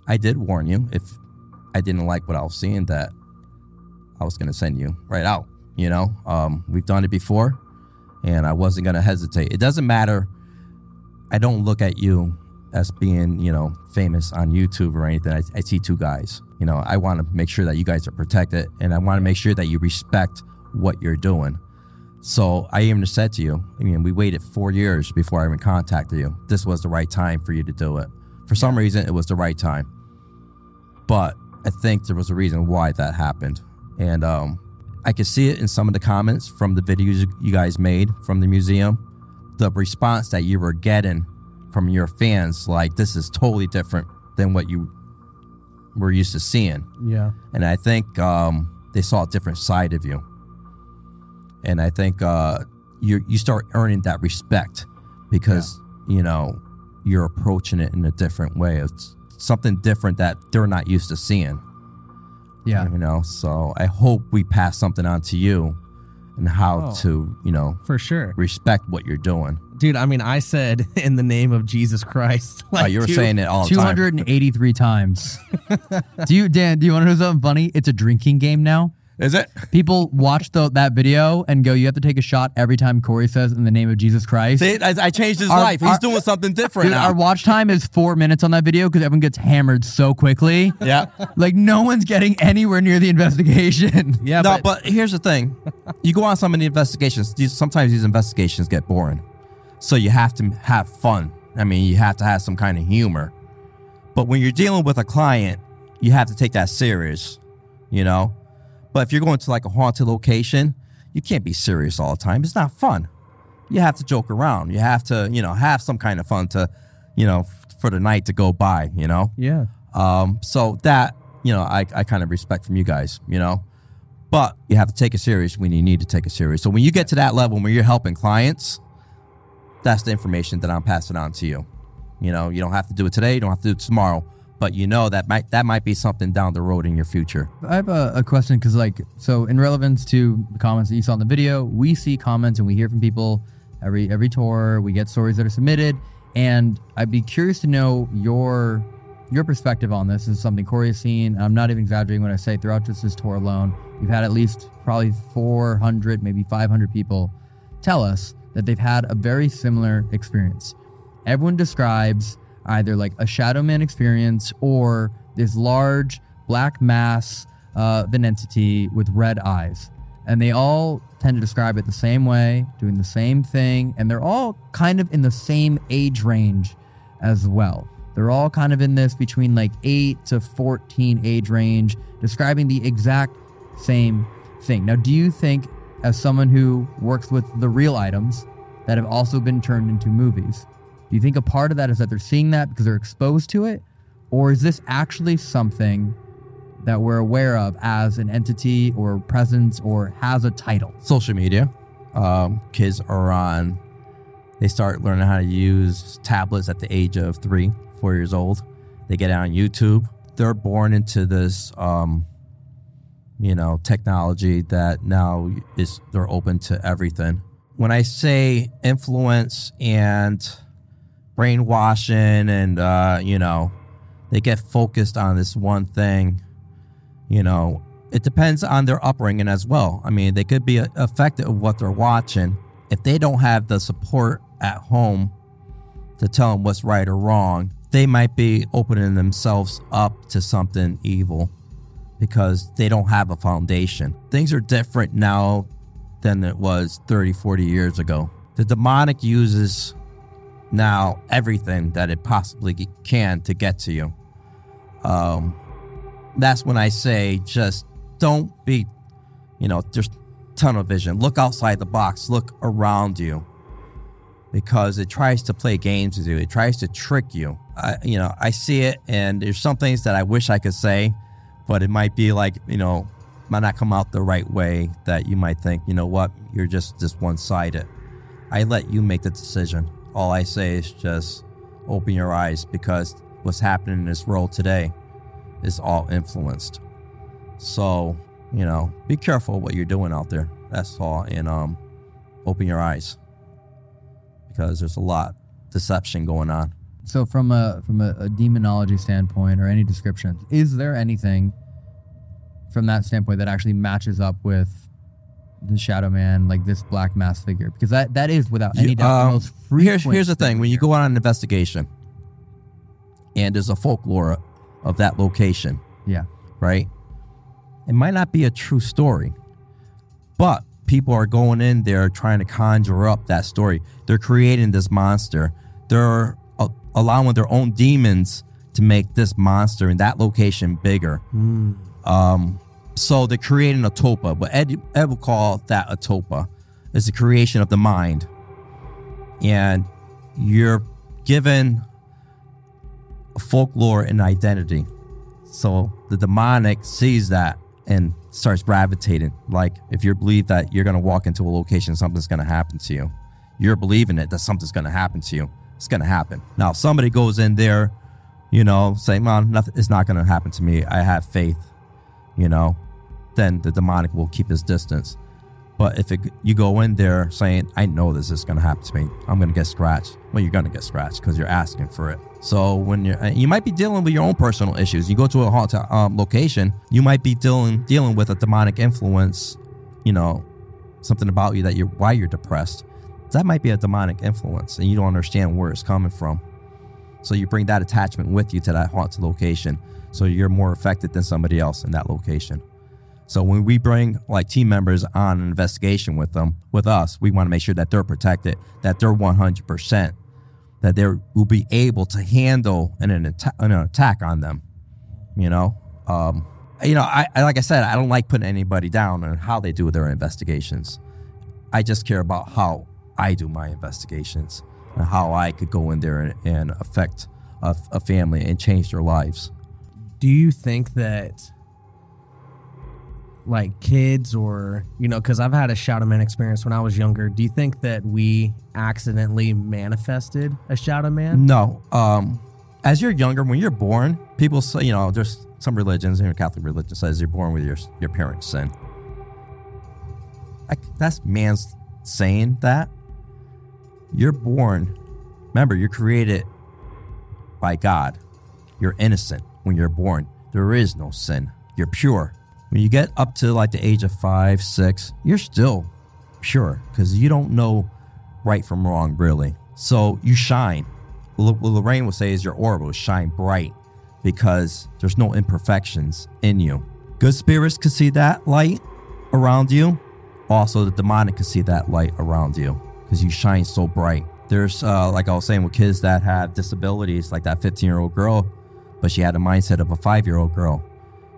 I did warn you if I didn't like what I was seeing that I was going to send you right out. You know, um, we've done it before, and I wasn't going to hesitate. It doesn't matter. I don't look at you as being, you know, famous on YouTube or anything. I, I see two guys. You know, I want to make sure that you guys are protected, and I want to make sure that you respect what you're doing. So I even said to you, I mean, we waited four years before I even contacted you. This was the right time for you to do it. For some reason, it was the right time. But I think there was a reason why that happened. And um, I could see it in some of the comments from the videos you guys made from the museum. The response that you were getting from your fans, like, this is totally different than what you were used to seeing yeah and I think um, they saw a different side of you. And I think uh, you you start earning that respect because you know you're approaching it in a different way. It's something different that they're not used to seeing. Yeah. You know, so I hope we pass something on to you and how Oh. to you know for sure respect what you're doing. dude i mean i said in the name of jesus christ Uh, you were dude, saying it all the time. 283 times. do you, Dan, do you want to know something funny? It's a drinking game now. Is it? People watch the, that video and go, you have to take a shot every time Corey says in the name of Jesus Christ. See, I, I changed his Our- life. He's our- doing something different Dude, now. our watch time is four minutes on that video because everyone gets hammered so quickly. yeah. Like no one's getting anywhere near the investigation. yeah no, but, but, here's the thing: you go on some of the investigations. These, sometimes these investigations get boring, so you have to have fun. I mean, you have to have some kind of humor. But when you're dealing with a client, you have to take that serious, you know? But if you're going to like a haunted location, you can't be serious all the time. It's not fun. You have to joke around. You have to, you know, have some kind of fun to, you know, for the night to go by, you know? Yeah. Um, so that, you know, I, I kind of respect from you guys, you know? But you have to take it serious when you need to take it serious. So when you get to that level where you're helping clients, that's the information that I'm passing on to you. You know, you don't have to do it today, you don't have to do it tomorrow, but you know that might that might be something down the road in your future. I have a, a question because, like, so in relevance to the comments that you saw in the video, we see comments and we hear from people every every tour. We get stories that are submitted, and I'd be curious to know your your perspective on this. this is something Corey has seen. I'm not even exaggerating when I say throughout just this tour alone, we've had at least probably 400, maybe 500 people tell us that they've had a very similar experience. Everyone describes either like a shadow man experience or this large black mass uh, of an entity with red eyes. And they all tend to describe it the same way, doing the same thing, and they're all kind of in the same age range as well. They're all kind of in this between like 8 to 14 age range, describing the exact same thing. Now, do you think, as someone who works with the real items that have also been turned into movies, do you think a part of that is that they're seeing that because they're exposed to it? Or is this actually something that we're aware of as an entity or presence or has a title? Social media. Um, kids are on, they start learning how to use tablets at the age of three, four years old. They get on YouTube. They're born into this, um, you know, technology that now is, they're open to everything. When I say influence and brainwashing and uh, you know they get focused on this one thing you know. It depends on their upbringing as well. I mean they could be affected of what they're watching. If they don't have the support at home to tell them what's right or wrong they might be opening themselves up to something evil because they don't have a foundation. Things are different now than it was 30 40 years ago. The demonic uses now everything that it possibly can to get to you. Um, that's when I say just don't be, you know, just tunnel vision. Look outside the box. Look around you, because it tries to play games with you. It tries to trick you. I, you know, I see it, and there's some things that I wish I could say, but it might be like, you know, might not come out the right way. That you might think, you know what, you're just just one sided. I let you make the decision all I say is just open your eyes because what's happening in this world today is all influenced. So, you know, be careful what you're doing out there. That's all. And um, open your eyes because there's a lot deception going on. So, from a from a, a demonology standpoint or any description, is there anything from that standpoint that actually matches up with the Shadow Man, like this black mass figure, because that that is without any doubt the Um, most here's frequent here's the thing: when you go on an investigation, and there's a folklore of that location, yeah, right? It might not be a true story, but people are going in there trying to conjure up that story. They're creating this monster. They're uh, allowing their own demons to make this monster in that location bigger. Um, so they're creating a tulpa. What Ed, Ed would call that a tulpa is the creation of the mind. And you're given folklore and identity. So the demonic sees that and starts gravitating. Like if you believe that you're going to walk into a location, something's going to happen to you. You're believing it that something's going to happen to you. It's going to happen. Now, if somebody goes in there, you know, saying, "Man, nothing, it's not going to happen to me. I have faith," you know, then the demonic will keep his distance. But if it, you go in there saying, I know this is going to happen to me, I'm going to get scratched. Well, you're going to get scratched because you're asking for it. So when you're, you might be dealing with your own personal issues. You go to a haunted um, location, you might be dealing dealing with a demonic influence. You know, something about you that you're why you're depressed. That might be a demonic influence, and you don't understand where it's coming from. So you bring that attachment with you to that haunted location. So you're more affected than somebody else in that location. So when we bring like team members on an investigation with them, with us, we want to make sure that they're protected, that they're 100%, that they will be able to handle an, an, an attack on them. You know, um, you know, I, I like I said, I don't like putting anybody down on how they do their investigations. I just care about how I do my investigations and how I could go in there and, and affect a, a family and change their lives. Do you think that like kids or you know because i've had a shadow man experience when i was younger do you think that we accidentally manifested a shadow man No. Um, as you're younger, when you're born, people say, you know, there's some religions, you know, Catholic religion says you're born with your your parents' sin. Like, that's man's saying that. You're born. Remember, you're created by God. You're innocent when you're born. There is no sin. You're pure. When you get up to like the age of five, six, you're still pure because you don't know right from wrong, really. So you shine. What Lorraine will say is your aura will shine bright because there's no imperfections in you. Good spirits can see that light around you. Also, the demonic can see that light around you because you shine so bright. There's, uh, like I was saying, with kids that have disabilities, like that 15 year old girl, but she had a mindset of a five year old girl.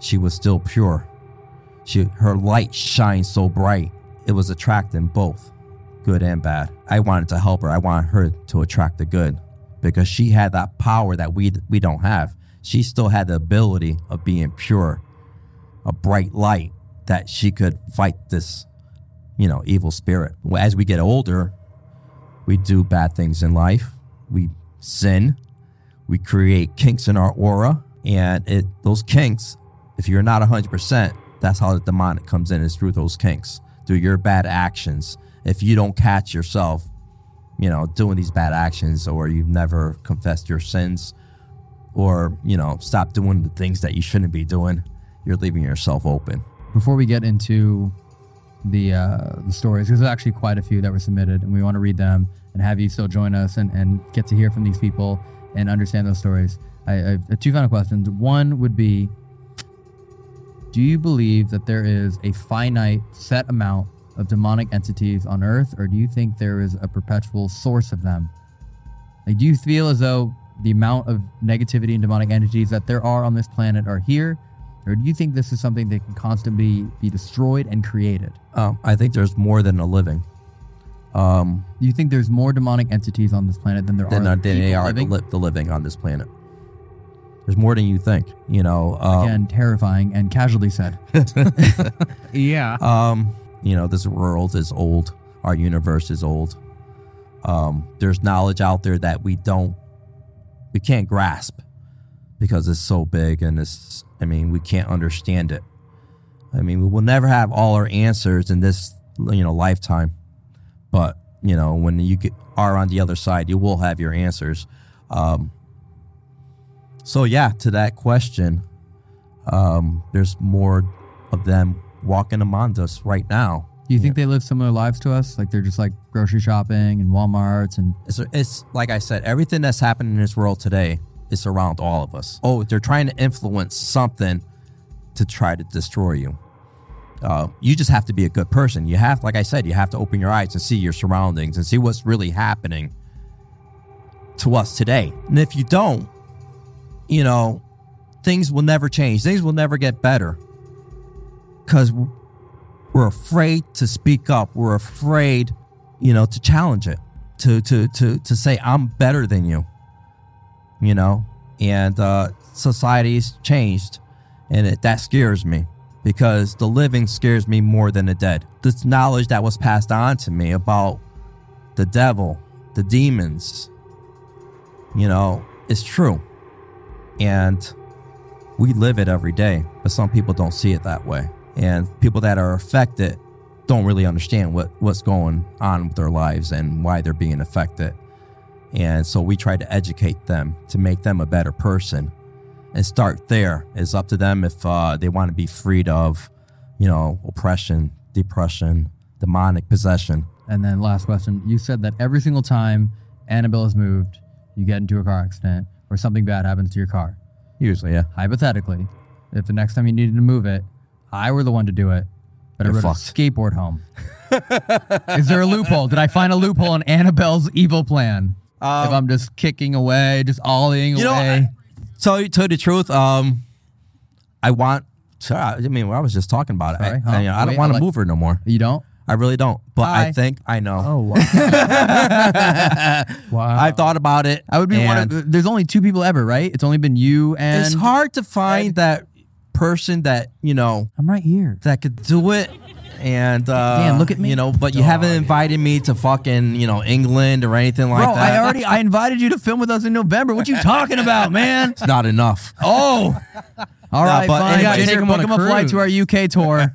She was still pure. She, her light shines so bright. It was attracting both good and bad. I wanted to help her. I wanted her to attract the good because she had that power that we we don't have. She still had the ability of being pure, a bright light that she could fight this, you know, evil spirit. As we get older, we do bad things in life. We sin. We create kinks in our aura, and it those kinks, if you're not 100%, that's how the demonic comes in is through those kinks, through your bad actions. If you don't catch yourself, you know, doing these bad actions or you've never confessed your sins or, you know, stop doing the things that you shouldn't be doing, you're leaving yourself open. Before we get into the uh, the stories, because there's actually quite a few that were submitted, and we want to read them and have you still join us and, and get to hear from these people and understand those stories. I, I have two final questions. One would be Do you believe that there is a finite set amount of demonic entities on Earth, or do you think there is a perpetual source of them? Like, do you feel as though the amount of negativity and demonic entities that there are on this planet are here, or do you think this is something that can constantly be destroyed and created? Um, I think there's more than a living. Um, Do you think there's more demonic entities on this planet than there than, are than they are the, li- the living on this planet. There's more than you think. You know, um, Again, terrifying and casually said. yeah Um, you know, this world is old. Our universe is old. Um, there's knowledge out there that we don't, we can't grasp because it's so big and it's, I mean, we can't understand it. I mean, we will never have all our answers in this, you know, lifetime. But, you know, when you get, are on the other side, you will have your answers. Um, so, yeah, to that question, um, there's more of them walking among us right now. Do you think they live similar lives to us? Like they're just like grocery shopping and Walmarts and It's, it's like I said, everything that's happening in this world today is around all of us. Oh, they're trying to influence something to try to destroy you. Uh, you just have to be a good person. You have, like I said, you have to open your eyes and see your surroundings and see what's really happening to us today. And if you don't, you know, things will never change. Things will never get better because we're afraid to speak up. We're afraid, you know, to challenge it, to to to to say I'm better than you. You know, and uh, society's changed, and it, that scares me because the living scares me more than the dead. This knowledge that was passed on to me about the devil, the demons, you know, is true, and we live it every day. But some people don't see it that way and people that are affected don't really understand what what's going on with their lives and why they're being affected and so we try to educate them to make them a better person and start there it's up to them if uh, they want to be freed of you know oppression depression demonic possession and then last question. You said that every single time Annabelle is moved, you get into a car accident or something bad happens to your car. usually yeah Hypothetically, if the next time you needed to move it, I were the one to do it, but I You're rode a skateboard home. Is there a loophole? Did I find a loophole in Annabelle's evil plan? Um, if I'm just kicking away, just ollieing You know, away. tell you tell you the truth. Um, I want. Sorry, I mean, I was just talking about it. Sorry, I, huh? I, you know, I don't Wait, want to like- move her no more. you don't? I really don't. But I Hi. think I know. Oh wow. Wow. I've thought about it. I would be one of. There's only two people ever, right? It's only been you and. It's hard to find that person that you know I'm right here. that could do it. And uh, Damn, look at me. You know, but you haven't invited me to fucking you know England or anything like Bro, that. I already I invited you to film with us in November. What you talking about, man? It's not enough. Oh. All right, but fine. Ginger, Take 'em book on a him a flight to our UK tour.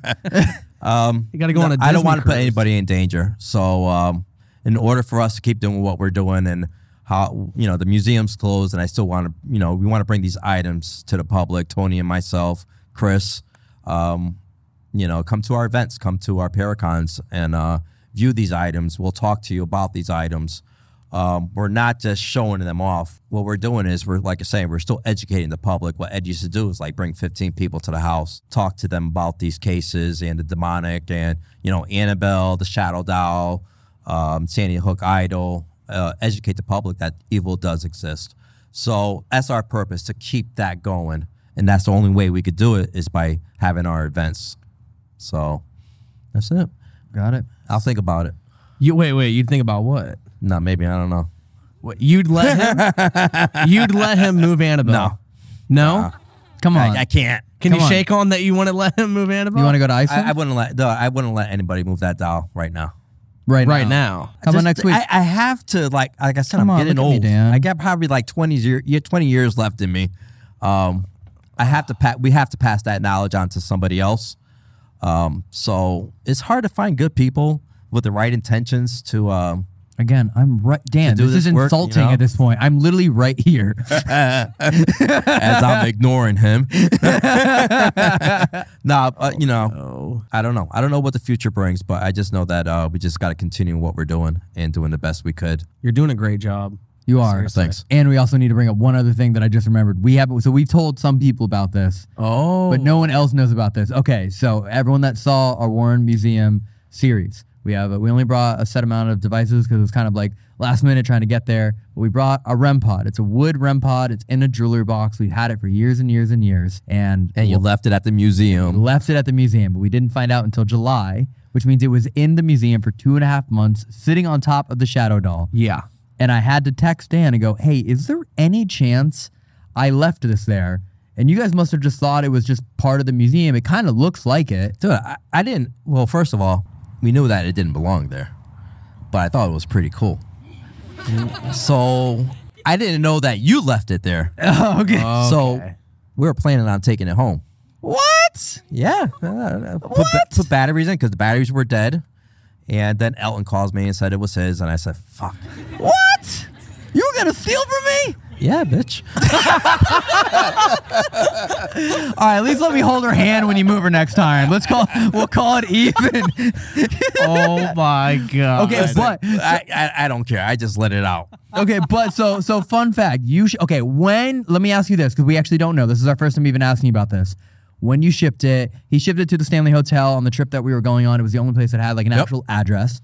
Um, You gotta go on a I don't want to put anybody in danger. So, um, in order for us to keep doing what we're doing and how you know the museum's closed, and I still want to, you know, we want to bring these items to the public. Tony and myself, Chris, um, you know, come to our events, come to our Paracons, and uh, view these items. We'll talk to you about these items. Um, we're not just showing them off. What we're doing is we're like I say, we're still educating the public. What Ed used to do is like bring 15 people to the house, talk to them about these cases and the demonic and you know Annabelle, the Shadow Doll, um, Sandy Hook Idol, uh, educate the public that evil does exist. So that's our purpose to keep that going, and that's the only way we could do it is by having our events. So that's it. Got it. I'll think about it. You wait, wait. You'd think about what? No, maybe I don't know. What? You'd let him? you'd let him move Annabelle? No. No. Come on. I, I can't. Can Come you on. shake on that? You want to let him move Annabelle? you want to go to Iceland I, I wouldn't let. No, I wouldn't let anybody move that doll right now. right right now? now? How about next week? I, I have to like like I said, Come I'm on, getting look at me, old. I got probably like 20 years, yeah, 20 years left in me. Um, I have to pa- we have to pass that knowledge on to somebody else. Um, so it's hard to find good people with the right intentions to um, Again, I'm right. Dan, do this, is this work, you insulting know? at this point. I'm literally right here. as I'm ignoring him. nah, but you know, I don't know. I don't know what the future brings, but I just know that uh, we just got to continue what we're doing and doing the best we could. You're doing a great job. You are. Seriously. Thanks. And we also need to bring up one other thing that I just remembered. We have so we've told some people about this, Oh, but no one else knows about this. Okay, so everyone that saw our Warren Museum series, we have a, we only brought a set amount of devices because it was kind of like last minute trying to get there. But we brought a REM pod. It's a wood REM pod. It's in a jewelry box. We've had it for years and years and years, and And you left it at the museum. left it at the museum, but we didn't find out until July, which means it was in the museum for two and a half months, sitting on top of the shadow doll. yeah. And I had to text Dan and go, hey, is there any chance I left this there? And you guys must have just thought it was just part of the museum. It kind of looks like it. Dude, I, I didn't. Well, first of all, we knew that it didn't belong there, but I thought it was pretty cool. So I didn't know that you left it there. okay. So we were planning on taking it home. what? Yeah. uh, Put, ba- put batteries in because the batteries were dead. And then Elton calls me and said it was his, and I said, "Fuck." What? You were going to steal from me? Yeah, bitch. All right, at least let me hold her hand when you move her next time. Let's call we'll call it even. Oh my god. Okay, but I, I I don't care. I just let it out. okay, but so so fun fact. You sh- okay? When? Let me ask you this because we actually don't know. This is our first time even asking you about this. When you shipped it, he shipped it to the Stanley Hotel on the trip that we were going on. It was the only place that had like an Yep. actual address.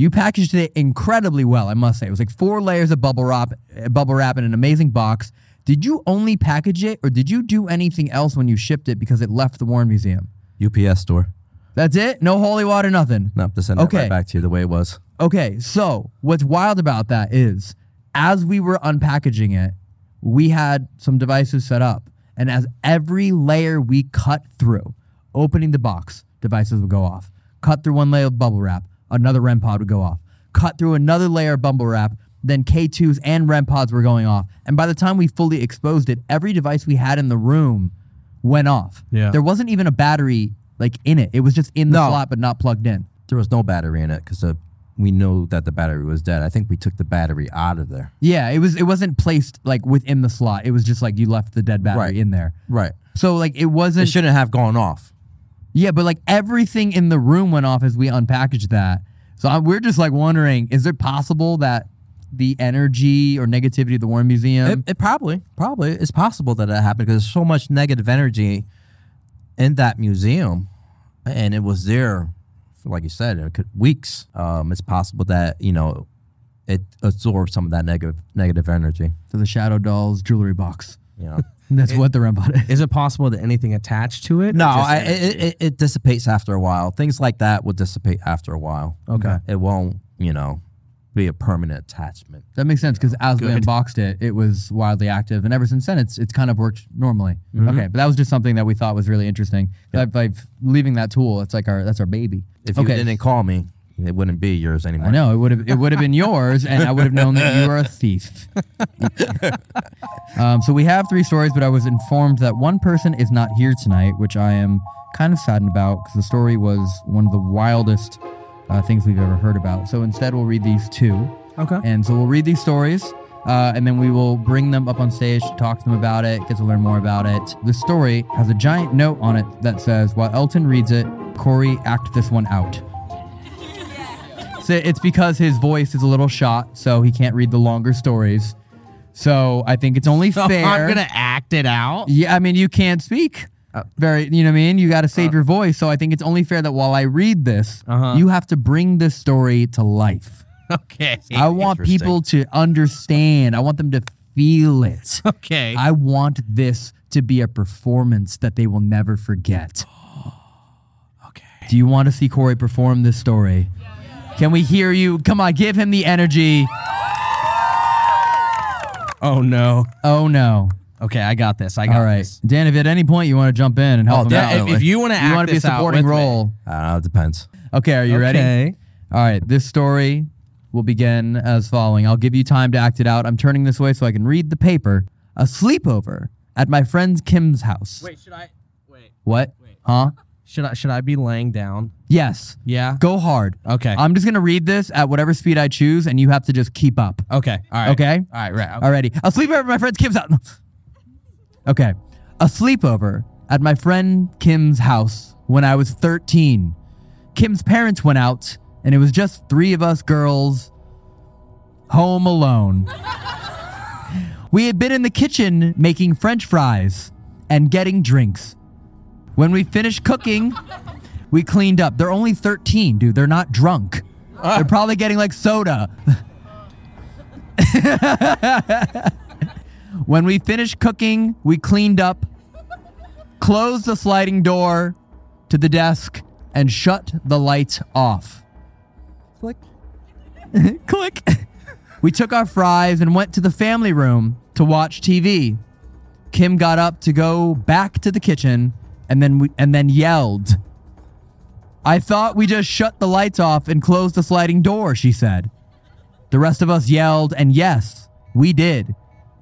You packaged it incredibly well, I must say. It was like four layers of bubble wrap, bubble wrap in an amazing box. Did you only package it, or did you do anything else when you shipped it because it left the Warren Museum? UPS store. That's it. No holy water, nothing. Nope, to send Okay. right back to you the way it was. Okay, so what's wild about that is as we were unpackaging it, we had some devices set up. And as every layer we cut through, opening the box, devices would go off. Cut through one layer of bubble wrap, another REM pod would go off. Cut through another layer of bubble wrap, then K2s and REM pods were going off. And by the time we fully exposed it, every device we had in the room went off. Yeah. There wasn't even a battery like in it. It was just in the No. slot but not plugged in. There was no battery in it because uh, we knew that the battery was dead. I think we took the battery out of there. Yeah, it was it wasn't placed like within the slot. It was just like you left the dead battery Right. in there. Right. So like it It wasn't shouldn't have gone off. Yeah, but like everything in the room went off as we unpackaged that. So I, we're just like wondering, is it possible that the energy or negativity of the Warren Museum It, it probably, probably, it's possible that that happened because there's so much negative energy in that museum, and it was there, for, like you said, it could, weeks. Um, it's possible that you know it absorbs some of that negative negative energy. To the Shadow Dolls jewelry box. You know. That's what the REM pod is. Is it possible that anything attached to it? No, I, it, it, it dissipates after a while. Things like that will dissipate after a while. Okay. It won't, you know, be a permanent attachment. That makes sense because as we unboxed it, it was wildly active, and ever since then, it's it's kind of worked normally. Mm-hmm. Okay, but that was just something that we thought was really interesting. By like leaving that tool, it's like our that's our baby. If you okay, didn't call me, it wouldn't be yours anymore. I know it would have it would have been yours, and I would have known that you were a thief. um, so we have three stories, but I was informed that one person is not here tonight, which I am kind of saddened about because the story was one of the wildest uh, things we've ever heard about. So instead, we'll read these two. Okay. And so we'll read these stories, uh, and then we will bring them up on stage, to talk to them about it, get to learn more about it. The story has a giant note on it that says, "While Elton reads it, Corey act this one out." So it's because his voice is a little shot, so he can't read the longer stories. So I think it's only So fair. I'm not gonna act it out. Yeah, I mean, you can't speak. Very, you know what I mean? You got to save your voice. So I think it's only fair that while I read this, Uh-huh. you have to bring this story to life. Okay. I want people to understand. I want them to feel it. Okay. I want this to be a performance that they will never forget. okay. Do you want to see Corey perform this story? Can we hear you? Come on, give him the energy. Oh no. Oh no. Okay, I got this. I got All right. this. Dan, if at any point you want to jump in and help Oh, him yeah, out. If, if you want to act this out, you want to be a supporting with me. role. I don't know. It depends. Okay, are you ready? Okay. All right, this story will begin as following. I'll give you time to act it out. I'm turning this way so I can read the paper. A sleepover at my friend Kim's house. Wait, should I? Wait. What? Wait. Huh? Should I? Should I be laying down? Yes. Yeah. Go hard. Okay. I'm just going to read this at whatever speed I choose, and you have to just keep up. okay. All right. Okay? All right. Right. Alrighty. A sleepover at my friend Kim's house. Okay. A sleepover at my friend Kim's house when I was 13. Kim's parents went out, and it was just three of us girls home alone. we had been in the kitchen making french fries and getting drinks. When we finished cooking, we cleaned up. They're only 13, dude. They're not drunk. Ah. They're probably getting like soda. When we finished cooking, we cleaned up, closed the sliding door to the desk, and shut the lights off. Click. Click. We took our fries and went to the family room to watch TV. Kim got up to go back to the kitchen and then we, and then yelled. I thought we just shut the lights off and closed the sliding door, she said. The rest of us yelled, and yes, we did.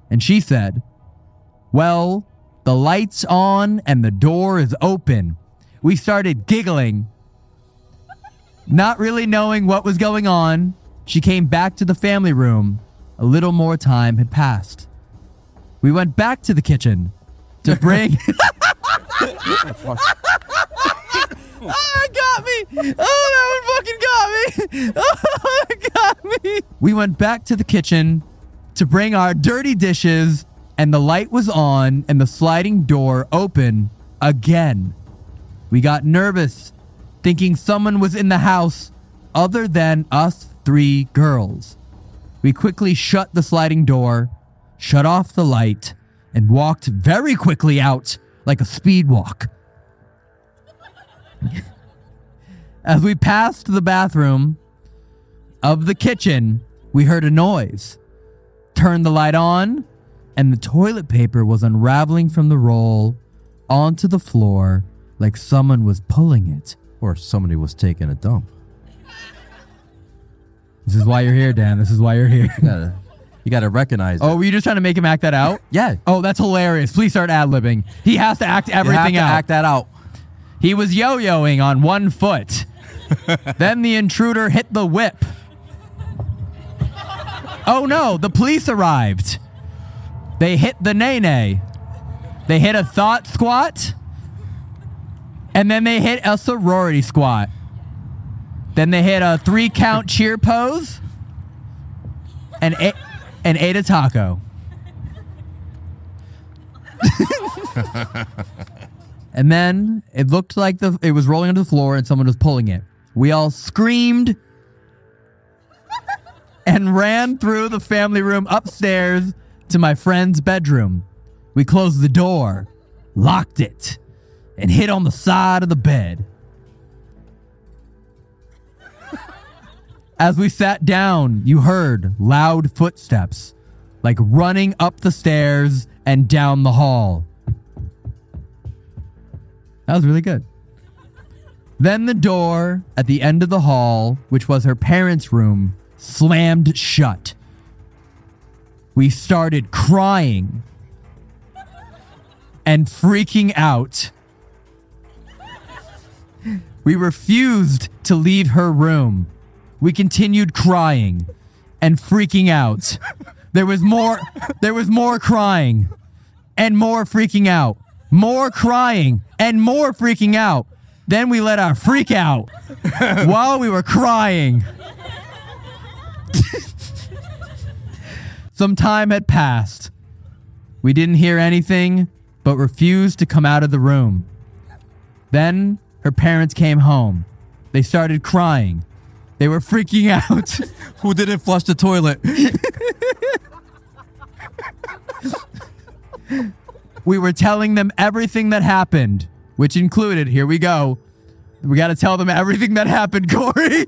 And she said, Well, the light's on and the door is open. We started giggling. Not really knowing what was going on, she came back to the family room. A little more time had passed. We went back to the kitchen to bring. Oh, it got me! Oh, that one fucking got me! Oh, it got me! We went back to the kitchen to bring our dirty dishes, and the light was on and the sliding door open again. We got nervous, thinking someone was in the house other than us three girls. We quickly shut the sliding door, shut off the light, and walked very quickly out like a speed walk. As we passed the bathroom of the kitchen, we heard a noise. Turned the light on, and the toilet paper was unraveling from the roll onto the floor like someone was pulling it. Or somebody was taking a dump. This is why you're here, Dan. This is why you're here. Gotta, you gotta recognize. Oh, it. were you just trying to make him act that out? yeah. Oh, that's hilarious. Please start ad libbing. He has to act everything to out. act that out. He was yo yoing on one foot. then the intruder hit the whip. Oh no, the police arrived. They hit the nay nay. They hit a thought squat. And then they hit a sorority squat. Then they hit a three count cheer pose. And, a- and ate a taco. And then it looked like the it was rolling onto the floor and someone was pulling it. We all screamed and ran through the family room upstairs to my friend's bedroom. We closed the door, locked it, and hid on the side of the bed. As we sat down, you heard loud footsteps, like running up the stairs and down the hall. That was really good. Then the door at the end of the hall, which was her parents' room, slammed shut. We started crying and freaking out. We refused to leave her room. We continued crying and freaking out. There was more there was more crying and more freaking out. More crying and more freaking out. Then we let our freak out while we were crying. Some time had passed. We didn't hear anything, but refused to come out of the room. Then her parents came home. They started crying. They were freaking out. Who didn't flush the toilet? we were telling them everything that happened, which included, here we go. We got to tell them everything that happened, Corey.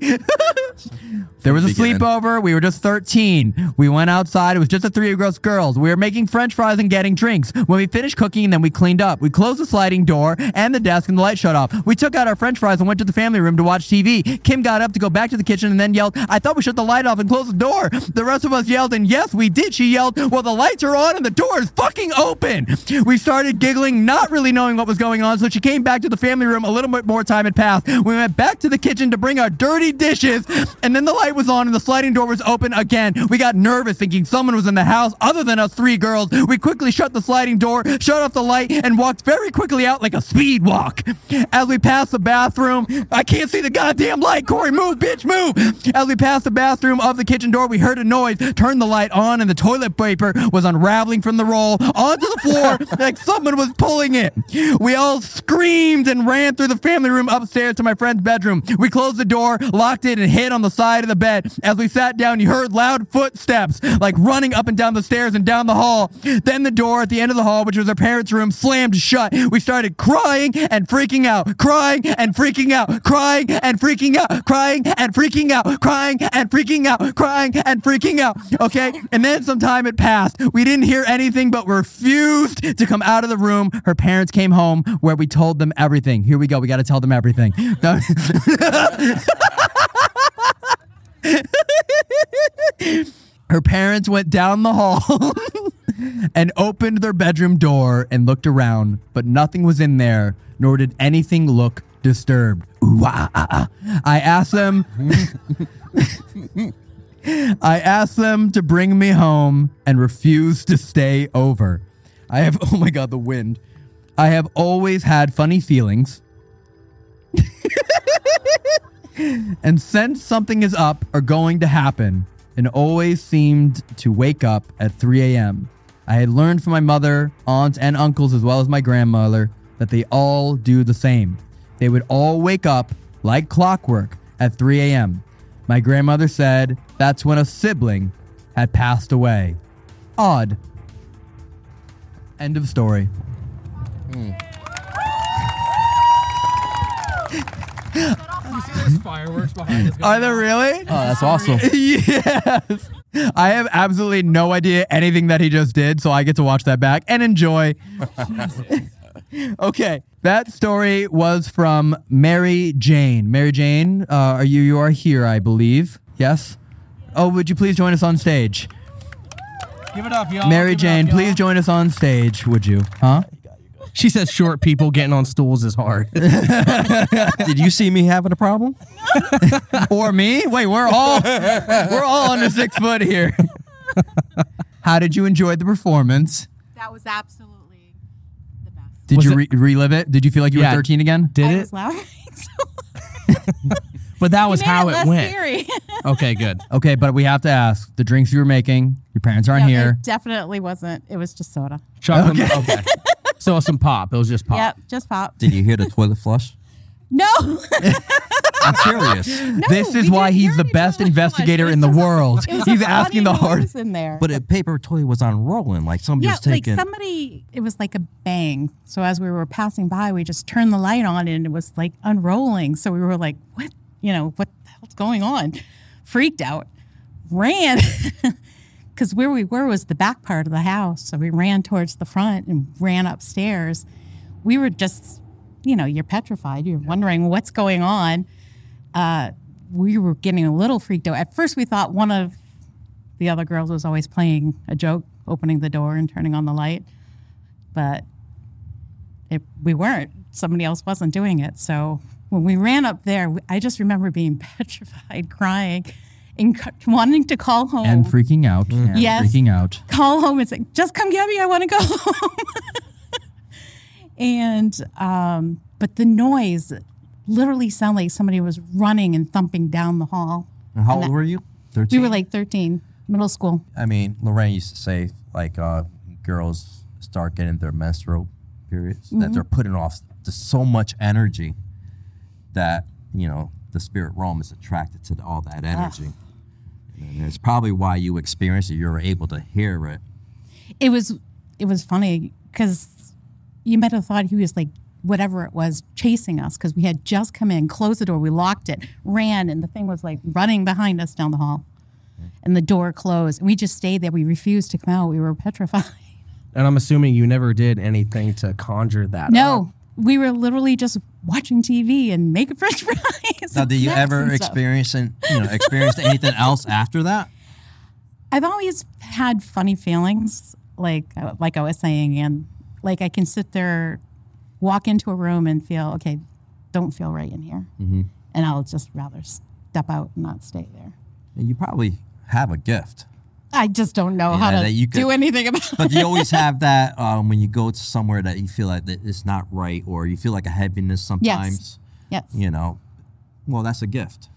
There was a Beginning. sleepover. We were just 13. We went outside. It was just the three of us girls. We were making french fries and getting drinks. When we finished cooking, then we cleaned up. We closed the sliding door and the desk and the light shut off. We took out our french fries and went to the family room to watch TV. Kim got up to go back to the kitchen and then yelled, I thought we shut the light off and closed the door. The rest of us yelled, and yes, we did. She yelled, Well, the lights are on and the door is fucking open. We started giggling, not really knowing what was going on. So she came back to the family room. A little bit more time had passed. We went back to the kitchen to bring our dirty dishes, and then the light was on and the sliding door was open again. We got nervous thinking someone was in the house other than us three girls. We quickly shut the sliding door, shut off the light, and walked very quickly out like a speed walk. As we passed the bathroom, I can't see the goddamn light. Corey, move, bitch, move. As we passed the bathroom of the kitchen door, we heard a noise, turned the light on, and the toilet paper was unraveling from the roll onto the floor like someone was pulling it. We all screamed and ran through the family room upstairs to my friend's bedroom. We closed the door, locked it, and hid on the side of the bed. As we sat down, you heard loud footsteps, like running up and down the stairs and down the hall. Then the door at the end of the hall, which was our parents' room, slammed shut. We started crying and freaking out, crying and freaking out, crying and freaking out, crying and freaking out, crying and freaking out, crying and freaking out. Okay? And then some time had passed. We didn't hear anything but refused to come out of the room. Her parents came home where we told them everything. Here we go. We got to tell them everything. Her parents went down the hall and opened their bedroom door and looked around, but nothing was in there, nor did anything look disturbed. Ah, ah, ah. I asked them. I asked them to bring me home and refused to stay over. I have, oh my God, the wind. I have always had funny feelings. And sense something is up or going to happen, and always seemed to wake up at 3 a.m. I had learned from my mother, aunts, and uncles, as well as my grandmother, that they all do the same. They would all wake up like clockwork at 3 a.m. My grandmother said that's when a sibling had passed away. Odd. End of story. Hmm. fireworks behind us. Are there really? Oh, that's awesome. yes. I have absolutely no idea anything that he just did, so I get to watch that back and enjoy. okay, that story was from Mary Jane. Mary Jane, uh, are you you are here, I believe. Yes. Oh, would you please join us on stage? Give it up, y'all. Mary Give it Jane, up, y'all. please join us on stage, would you? Huh? She says short people getting on stools is hard. Did you see me having a problem? or me? Wait, we're all we're all under six foot here. How did you enjoy the performance? That was absolutely the best. Did Was you it- re- relive it? Did you feel like you Yeah. were 13 again? Did I it? was laughing. But that was how it it went. Scary. Okay, good. Okay, but we have to ask the drinks you were making. Your parents aren't No, here. It definitely wasn't. It was just soda. Chocolate. Okay. So it was some pop. It was just pop. Yep, just pop. Did you hear the toilet flush? No. I'm serious. this is we why didn't he's hear the any best noise. investigator It in the was just- world. it was a He's asking the funny hard. noise in there. But a paper toy was unrolling, like somebody yeah, was taking. like somebody. It was like a bang. So as we were passing by, we just turned the light on, and it was like unrolling. So we were like, "What? You know, what the hell's going on?" Freaked out, ran. Because where we were was the back part of the house. So we ran towards the front and ran upstairs. We were just, you know, you're petrified. You're wondering what's going on. Uh, we were getting a little freaked out. At first, we thought one of the other girls was always playing a joke, opening the door and turning on the light. But it, we weren't. Somebody else wasn't doing it. So when we ran up there, I just remember being petrified, crying, and c- wanting to call home. And freaking out. And Yes. Freaking out. call home and say, just come get me. I want to go home. and, um, but the noise literally sounded like somebody was running and thumping down the hall. And How and old that- were you? 13? We were like 13, middle school. I mean, Lorraine used to say, like, uh, girls start getting their menstrual periods, Mm-hmm. that they're putting off just so much energy that, you know, the spirit realm is attracted to all that ah. energy. And it's probably why you experienced it. You were able to hear it. it was it was funny because you might have thought he was like whatever it was chasing us because we had just come in closed the door we locked it ran and the thing was like running behind us down the hall and the door closed and we just stayed there we refused to come out we were petrified And I'm assuming you never did anything to conjure that. up. We were literally just watching tv and making french fries Now, did you ever experience, and, you know, experience anything else after that? I've always had funny feelings, like uh, like I was saying, and like I can sit there, walk into a room and feel okay, don't feel right in here, Mm-hmm. and I'll just rather step out and not stay there. And you probably have a gift. I just don't know how to that you do anything about But it. But you always have that um, when you go to somewhere that you feel like that it's not right, or you feel like a heaviness sometimes. Yes. You know, well, that's a gift.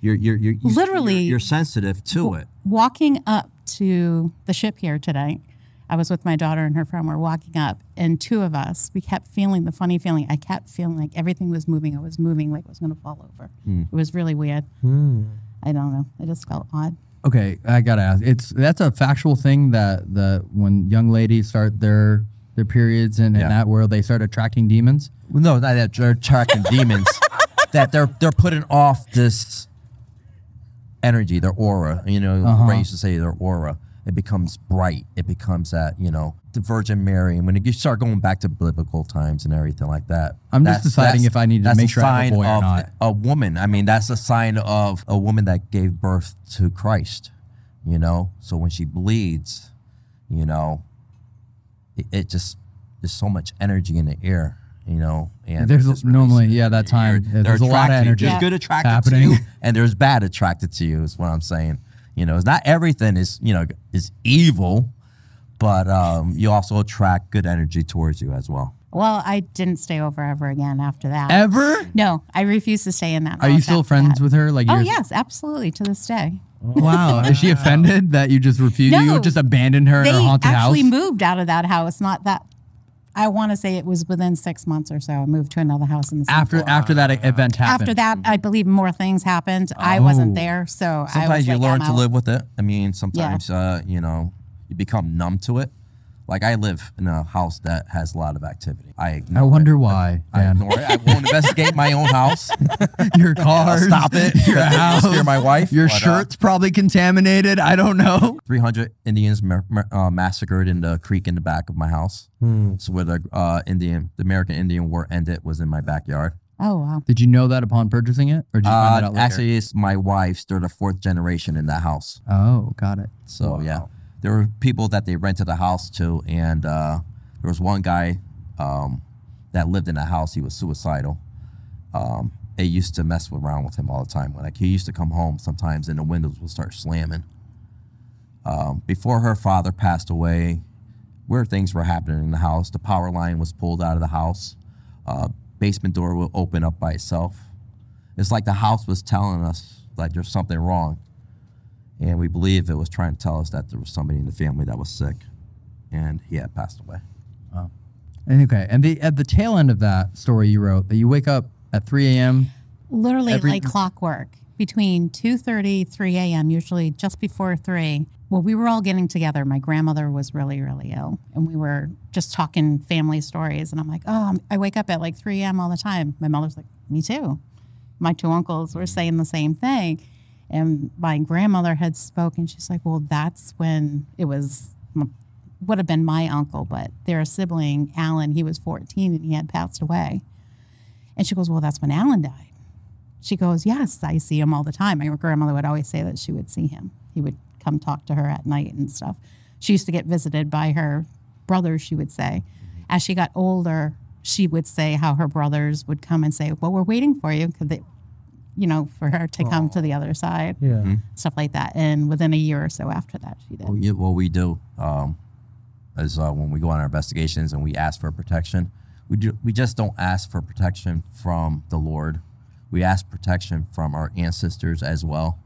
You're you're you're Literally- you're, you're sensitive to it. Walking up to the ship here today, I was with my daughter and her friend. We're walking up, and two of us, we kept feeling the funny feeling. I kept feeling like everything was moving. I was moving like it was going to fall over. Hmm. It was really weird. I don't know. It just felt odd. Okay, I gotta ask. It's that's a factual thing that the when young ladies start their their periods and in Yeah. that world they start attracting demons. Well, no, not that they're attracting demons. That they're they're putting off this energy, their aura. You know, Uh-huh. Ray used to say their aura. It becomes bright. It becomes that you know the Virgin Mary. And when you start going back to biblical times and everything like that, I'm just deciding if I need to make sure I have a boy or not. A woman. I mean, that's a sign of a woman that gave birth to Christ. You know, so when she bleeds, you know, it, it just there's so much energy in the air. You know, and There's it's normally- yeah, that time, air. yeah, They're there's a lot of energy There's good attracted happening. to you, and there's bad attracted to you. Is what I'm saying. You know, it's not everything is you know is evil, but um, you also attract good energy towards you as well. Well, I didn't stay over ever again after that. Ever? No, I refuse to stay in that. Are you still friends that. with her? Like Oh yes, absolutely to this day. Wow. Is she offended that you just refused? No, You just abandoned her in They her haunted actually house? moved out of that house. Not that. I want to say it was within six months or so. I moved to another house in the same after floor. after that event happened. After that, I believe more things happened. I wasn't Oh. there, so I was sometimes you like, learn I'm to out. live with it. I mean, sometimes uh, you know you become numb to it. Like I live in a house that has a lot of activity. I I wonder it. why. I Dan. ignore it. I won't investigate my own house. your I'll stop it. Your house. Scare my wife. Your but, uh, shirt's probably contaminated. I don't know. 300 Indians ma- ma- uh, massacred in the creek in the back of my house. So where the uh, Indian, the American Indian War ended was in my backyard. Oh wow. Did you know that upon purchasing it, or did you find that Uh, out later? actually, it's my wife's. They're the fourth generation in that house. oh, got it. So yeah, there were people that they rented the house to, and uh, there was one guy um, that lived in the house. He was suicidal. Um, they used to mess around with him all the time. Like he used to come home sometimes, and the windows would start slamming. Um, before her father passed away, weird things were happening in the house. The power line was pulled out of the house. Uh, basement door would open up by itself. It's like the house was telling us like there's something wrong and we believe it was trying to tell us that there was somebody in the family that was sick and he had passed away. And, okay, and the at the tail end of that story you wrote that you wake up at 3 a.m. literally Every- like clockwork. Between 2.30 3 a.m usually just before 3 well we were all getting together. My grandmother was really really ill and we were just talking family stories and i'm like oh i wake up at like 3 a.m all the time. My mother's like me too. My two uncles were saying the same thing and my grandmother had spoken she's like well that's when it was would have been my uncle but their sibling alan he was 14 and he had passed away and she goes well that's when alan died she goes, Yes, I see him all the time. My grandmother would always say that she would see him. He would come talk to her at night and stuff. She used to get visited by her brothers, she would say. Mm-hmm. As she got older, she would say how her brothers would come and say, Well, we're waiting for you because you know, for her to come to the other side, Yeah. stuff like that. And within a year or so after that, she did. Well, yeah, what we do um, is uh, when we go on our investigations and we ask for protection, we do we just don't ask for protection from the Lord. We ask protection from our ancestors as well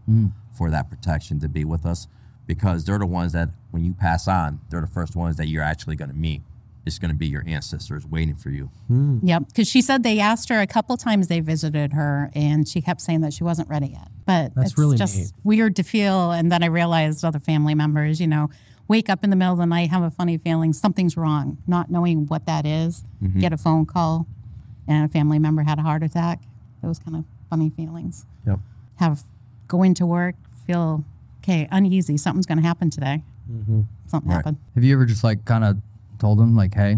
for that protection to be with us, because they're the ones that when you pass on, they're the first ones that you're actually going to meet. It's going to be your ancestors waiting for you. Yep, because she said they asked her a couple times they visited her, and she kept saying that she wasn't ready yet. But That's it's really just neat. weird to feel. And then I realized other family members, you know, wake up in the middle of the night, have a funny feeling something's wrong, not knowing what that is, Mm-hmm. Get a phone call, and a family member had a heart attack. Those kind of funny feelings. Yep. Have go into work, feel okay, uneasy. Something's going to happen today. Mm-hmm. Something Right. happened. Have you ever just like kind of told him like, "Hey,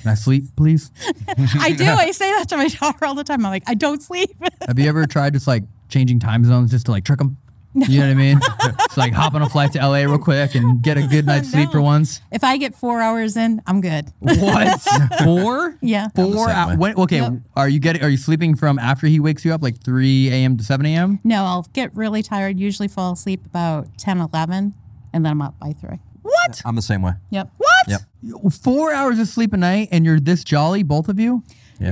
can I sleep, please?" I do. I say that to my daughter all the time. I'm like, I don't sleep. Have you ever tried just like changing time zones just to like trick them? You know what I mean? it's like hop on a flight to LA real quick and get a good night's sleep for once. if I get four hours in, I'm good. What? Four? Yeah. Four hours. okay, Yep. are you getting? Are you sleeping from after he wakes you up, like three a.m. to seven a.m.? No, I'll get really tired, usually fall asleep about 10, 11, and then I'm up by 3. What? I'm the same way. Yep. What? Yep. Four hours of sleep a night, and you're this jolly, both of you?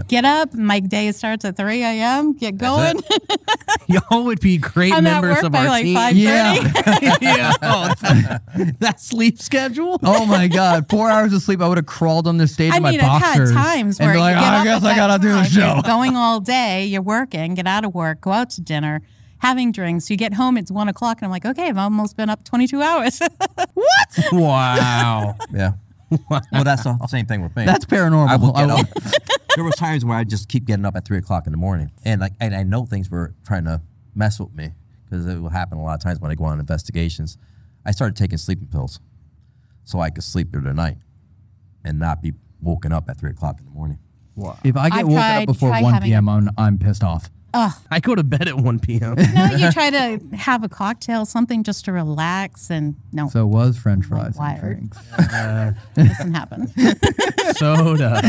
Get up. My day starts at 3 a.m. Get going. Y'all would be great I'm at members work of by our like team. 5:30. Yeah. yeah. Oh, that, that sleep schedule. oh my god, four hours of sleep. I would have crawled on the stage I in my mean, I've had boxers times and where be like, you "Oh, get I guess I gotta do the show. You're going all day. You're working. Get out of work. Go out to dinner. Having drinks. You get home. It's one o'clock, and I'm like, okay, I've almost been up 22 hours. What? Wow. Yeah. Well, that's the same thing with me. That's paranormal. I will get up. there was times where I just keep getting up at three o'clock in the morning, and like, and I know things were trying to mess with me because it will happen a lot of times when I go on investigations. I started taking sleeping pills so I could sleep through the night and not be woken up at three o'clock in the morning. If I get I've woken tried- up before tried 1 having- p.m., I'm, I'm pissed off. I go to bed at 1 p.m. no, you try to have a cocktail, something just to relax, and no, So it was French fries and wired. drinks. doesn't happen. Soda.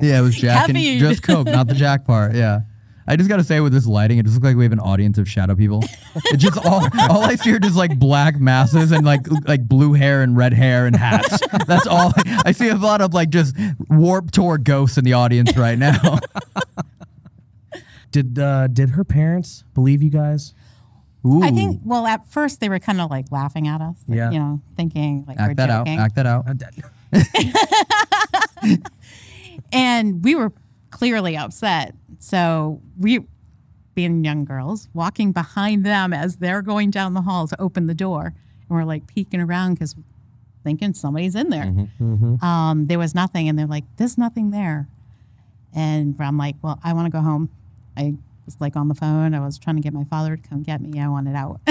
Yeah, it was Jack Caffeine. and just Coke, not the Jack part. Yeah. I just gotta say, with this lighting, it just looks like we have an audience of shadow people. It just all, all I see are just like black masses and like like blue hair and red hair and hats. That's all. I see a lot of like just Warped Tour ghosts in the audience right now. Did uh, did her parents believe you guys? Ooh, I think. Well, at first they were kind of like laughing at us. like, Yeah. You know, thinking like act we're that out. joking. Act that out. and we were clearly upset. So we, being young girls, walking behind them as they're going down the hall to open the door, and we're like peeking around because thinking somebody's in there. Um, there was nothing, and they're like, "There's nothing there," and I'm like, "Well, I want to go home." I was like on the phone. I was trying to get my father to come get me. I wanted out.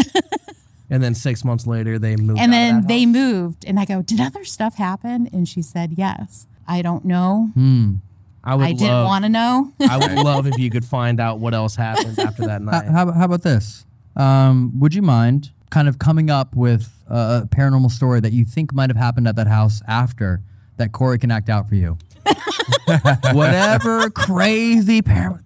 And then six months later, they moved. and out of then that they house? moved, and I go, "Did other stuff happen?" And she said, "Yes." I don't know. Hmm. I would I didn't want to know. I would love if you could find out what else happened after that How, night. how, how about this? Um, would you mind kind of coming up with a a paranormal story that you think might have happened at that house after that Corey can act out for you? Whatever crazy paranormal.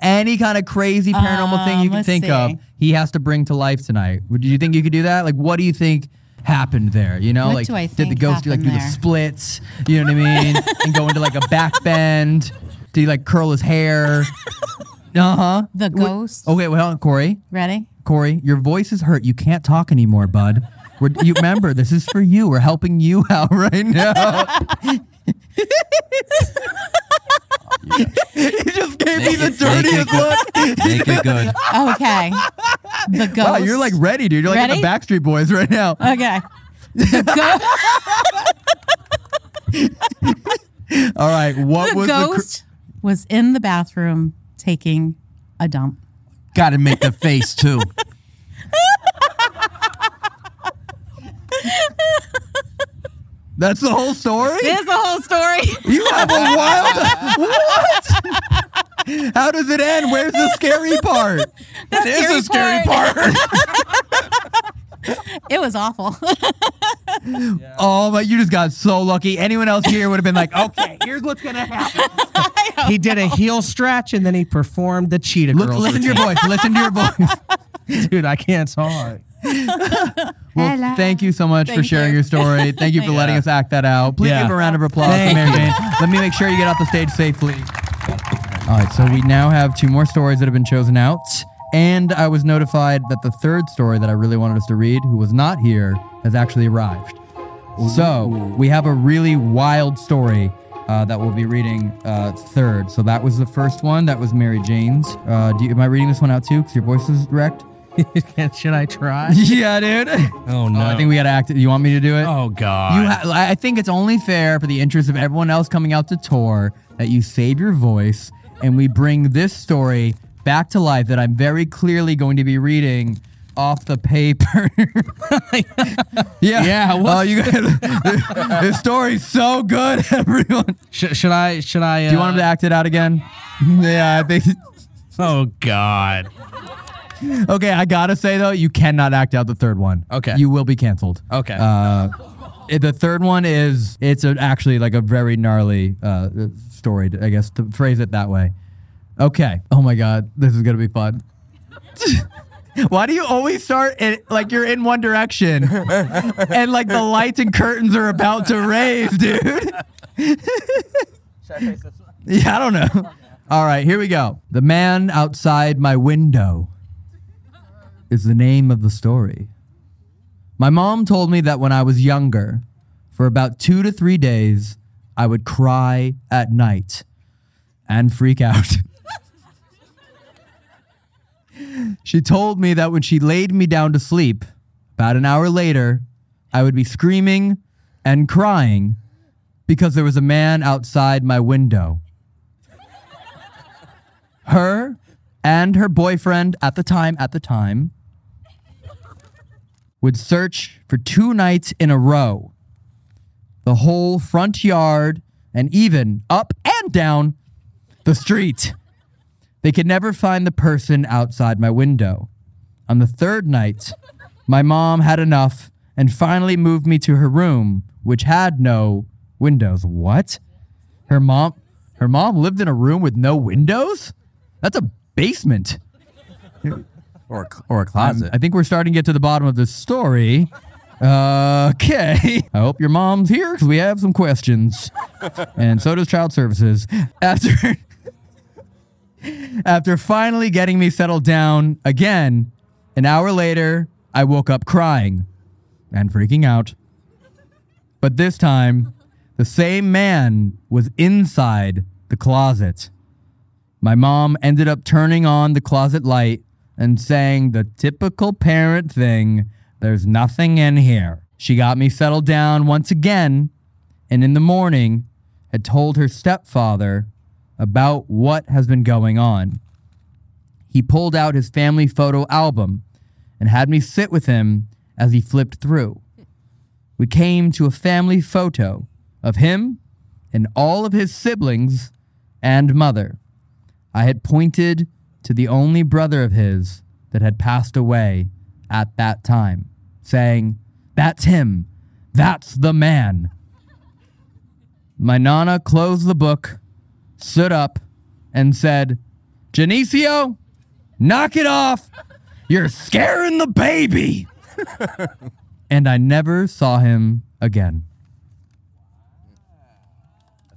Any kind of crazy paranormal thing you Um, can think see. of, he has to bring to life tonight. Would you think you could do that? Like, what do you think happened there? You know, What like do did the ghost do, like do the splits? You know what I mean? and go into like a back bend. Did he like curl his hair? Uh huh. The ghost. Okay, well, Corey, Ready? Corey, your voice is hurt. You can't talk anymore, bud. We're, you remember, this is for you. We're helping you out right now. he just gave me the it- make it dirtiest good. look. Make it good. Okay. The ghost. Wow, you're like ready, dude. You're like in the Backstreet Boys right now. Okay. The, go- All right, what the was the? ghost was in the bathroom taking a dump. Got to make the face too. That's the whole story. There's the whole story. You have a wild. what? How does it end? Where's the scary part? That is a scary part. It was awful. Oh, but you just got so lucky. Anyone else here would have been like, okay, here's what's gonna happen. He did a heel stretch and then he performed the cheetah Look, girls. listen to your voice. Listen to your voice. dude. I can't talk. Well, thank you so much for sharing you. your story. Thank you for letting us act that out. Please Yeah. give a round of applause Thank to Mary. Jane. Let me make sure you get off the stage safely. All right, so we now have two more stories that have been chosen out. And I was notified that the third story that I really wanted us to read, who was not here, has actually arrived. So we have a really wild story uh, that we'll be reading uh, third. So that was the first one. That was Mary Jane's. Uh, do you, am I reading this one out too? Because your voice is wrecked. Should I try? yeah, dude. Oh no. I think we gotta act. You want me to do it? Oh god. You ha- I think it's only fair for the interest of everyone else coming out to tour that you save your voice and we bring this story back to life that I'm very clearly going to be reading off the paper. yeah. Yeah, Oh, what- you guys, this story's so good, everyone. Sh- should I? Should I? Uh, Do you want him to act it out again? yeah, I think. Oh god. Okay, I gotta say though, you cannot act out the third one. Okay. You will be canceled. Okay. Uh, it- the third one is it's a, actually like a very gnarly uh, story, I guess to phrase it that way. Okay. Oh my god, this is gonna be fun. Why do you always start in, like you're in one direction and like the lights and curtains are about to raise, dude? yeah, I don't know. All right, here we go. The man outside my window is the name of the story. My mom told me that when I was younger, for about two to three days, I would cry at night and freak out. she told me that when she laid me down to sleep, about an hour later, I would be screaming and crying because there was a man outside my window. Her and her boyfriend at the time, at the time, would search for two nights in a row the whole front yard and even up and down the street. They could never find the person outside my window. On the third night, my mom had enough and finally moved me to her room, which had no windows. What? Her mom her mom lived in a room with no windows? That's a basement. Or, a- or a closet. I think we're starting to get to the bottom of this story. Uh, okay. I hope your mom's here because we have some questions. and so does Child Services. After after finally getting me settled down again, an hour later, I woke up crying and freaking out. But this time, the same man was inside the closet. My mom ended up turning on the closet light and saying the typical parent thing there's nothing in here. She got me settled down once again, and in the morning had told her stepfather about what has been going on. He pulled out his family photo album and had me sit with him as he flipped through. We came to a family photo of him and all of his siblings and mother. I had pointed to the only brother of his that had passed away at that time, saying, That's him. That's the man. My Nana closed the book, stood up, and said, Janicio, knock it off. You're scaring the baby. and I never saw him again.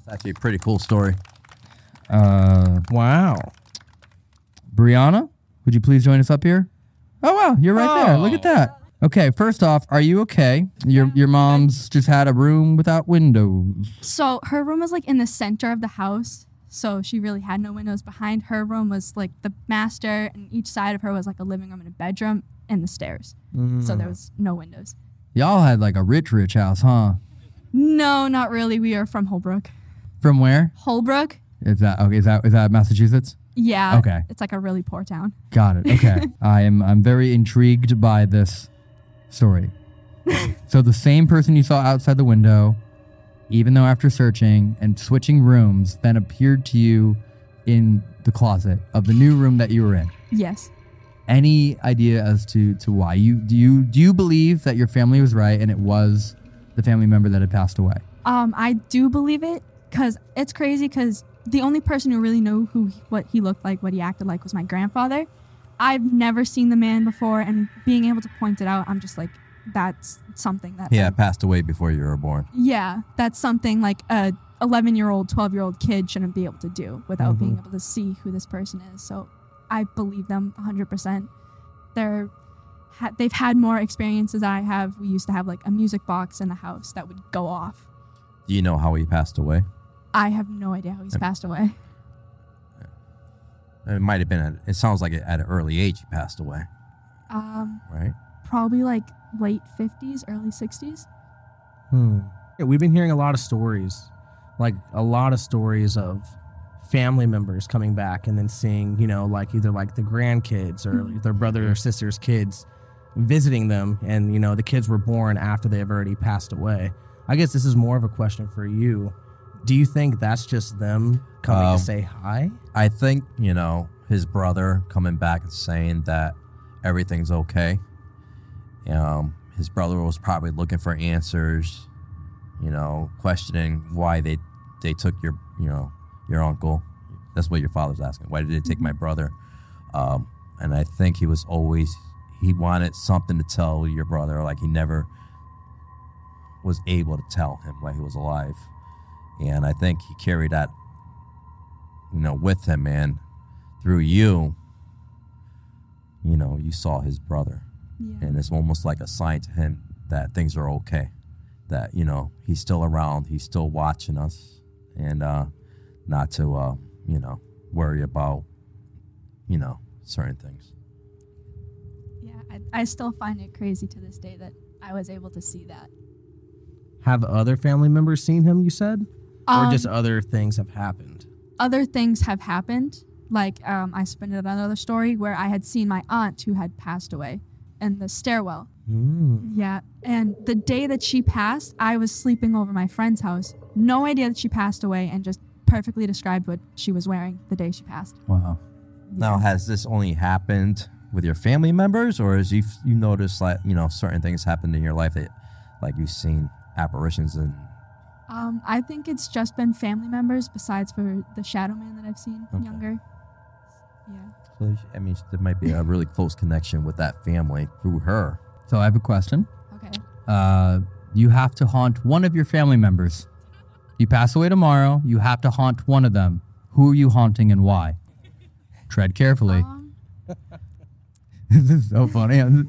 That's actually a pretty cool story. Uh, Wow. Brianna, would you please join us up here? Oh wow, you're right there. Look at oh. that. Okay, first off, are you okay? Your your mom's just had a room without windows. So her room was like in the center of the house. so she really had no windows. Behind her room was like the master, and each side of her was like a living room and a bedroom and the stairs. So there mm. was no windows. Y'all had like a rich, rich house, huh? No, not really. We are from Holbrook. From where? Holbrook? Is that okay? Is that is that Massachusetts? Yeah. Okay. It's like a really poor town. Got it. Okay. I am I'm very intrigued by this story. so the same person you saw outside the window, even though after searching and switching rooms, then appeared to you in the closet of the new room that you were in. Yes. Any idea as to to why you do you do you believe that your family was right and it was the family member that had passed away? Um, I do believe it because it's crazy because the only person who really knew who what he looked like, what he acted like, was my grandfather. I've never seen the man before, and being able to point it out, I'm just like, that's something that Yeah, passed away before you were born. yeah, that's something like a 11 year old, 12 year old kid shouldn't be able to do without being mm-hmm. able to see who this person is. So I believe them 100%. They're ha- they've had more experiences than I have. We used to have like a music box in the house that would go off. Do you know how he passed away? I have no idea how he's passed away. It might have been. At, it sounds like at an early age he passed away, Um, right? probably like late 50s, early 60s. Hmm. Yeah, we've been hearing a lot of stories, like a lot of stories of family members coming back and then seeing, you know, like either like the grandkids or their brother or sister's kids visiting them, and you know the kids were born after they have already passed away. I guess this is more of a question for you. Do you think that's just them coming Um, to say hi? I think you know his brother coming back and saying that everything's okay. Um, his brother was probably looking for answers, you know, questioning why they they took your you know your uncle. That's what your father's asking. Why did they take my brother? Um, and I think he was always he wanted something to tell your brother, like he never was able to tell him while he was alive. And I think he carried that you know, with him, and through you, you know, you saw his brother, Yeah. and it's almost like a sign to him that things are okay, that you know he's still around, he's still watching us, and uh, not to uh, you know worry about you know certain things. Yeah, I, I still find it crazy to this day that I was able to see that. Have other family members seen him? You said, or Um, just other things have happened? other things have happened. Like um, I spent another story where I had seen my aunt who had passed away in the stairwell. Mm. Yeah, and the day that she passed, I was sleeping over my friend's house. No idea that she passed away, and just perfectly described what she was wearing the day she passed. Wow. Now, has this only happened with your family members, or has you you noticed like you know certain things happened in your life that like you've seen apparitions and Um, I think it's just been family members, besides for the Shadow Man that I've seen Okay. younger. Yeah. So I mean, there might be a really close connection with that family through her. So I have a question. Okay. Uh, you have to haunt one of your family members. You pass away tomorrow. You have to haunt one of them. Who are you haunting and why? Tread carefully. Um, this is so funny.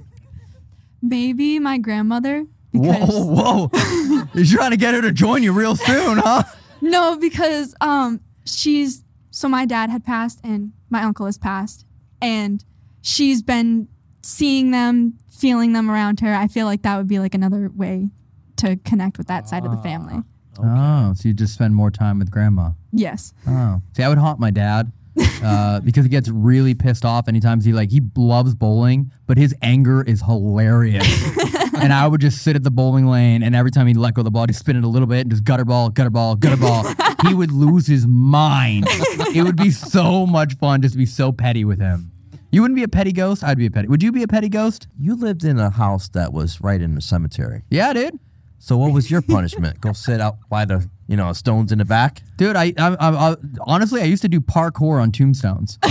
maybe my grandmother. Because Whoa, whoa! You're trying to get her to join you real soon, huh? No, because um she's so my dad had passed and my uncle has passed and she's been seeing them, feeling them around her. I feel like that would be like another way to connect with that side of the family. Oh, so you just spend more time with grandma. Yes. Oh, see, I would haunt my dad uh, because he gets really pissed off anytime he like he loves bowling, but his anger is hilarious. and I would just sit at the bowling lane, and every time he'd let go of the ball, he'd spin it a little bit and just gutter ball, gutter ball, gutter ball. he would lose his mind. It would be so much fun just to be so petty with him. You wouldn't be a petty ghost. I'd be a petty. Would you be a petty ghost? You lived in a house that was right in the cemetery. Yeah, dude. So what was your punishment? Go sit out by the you know stones in the back. Dude, I, I, I, I honestly I used to do parkour on tombstones.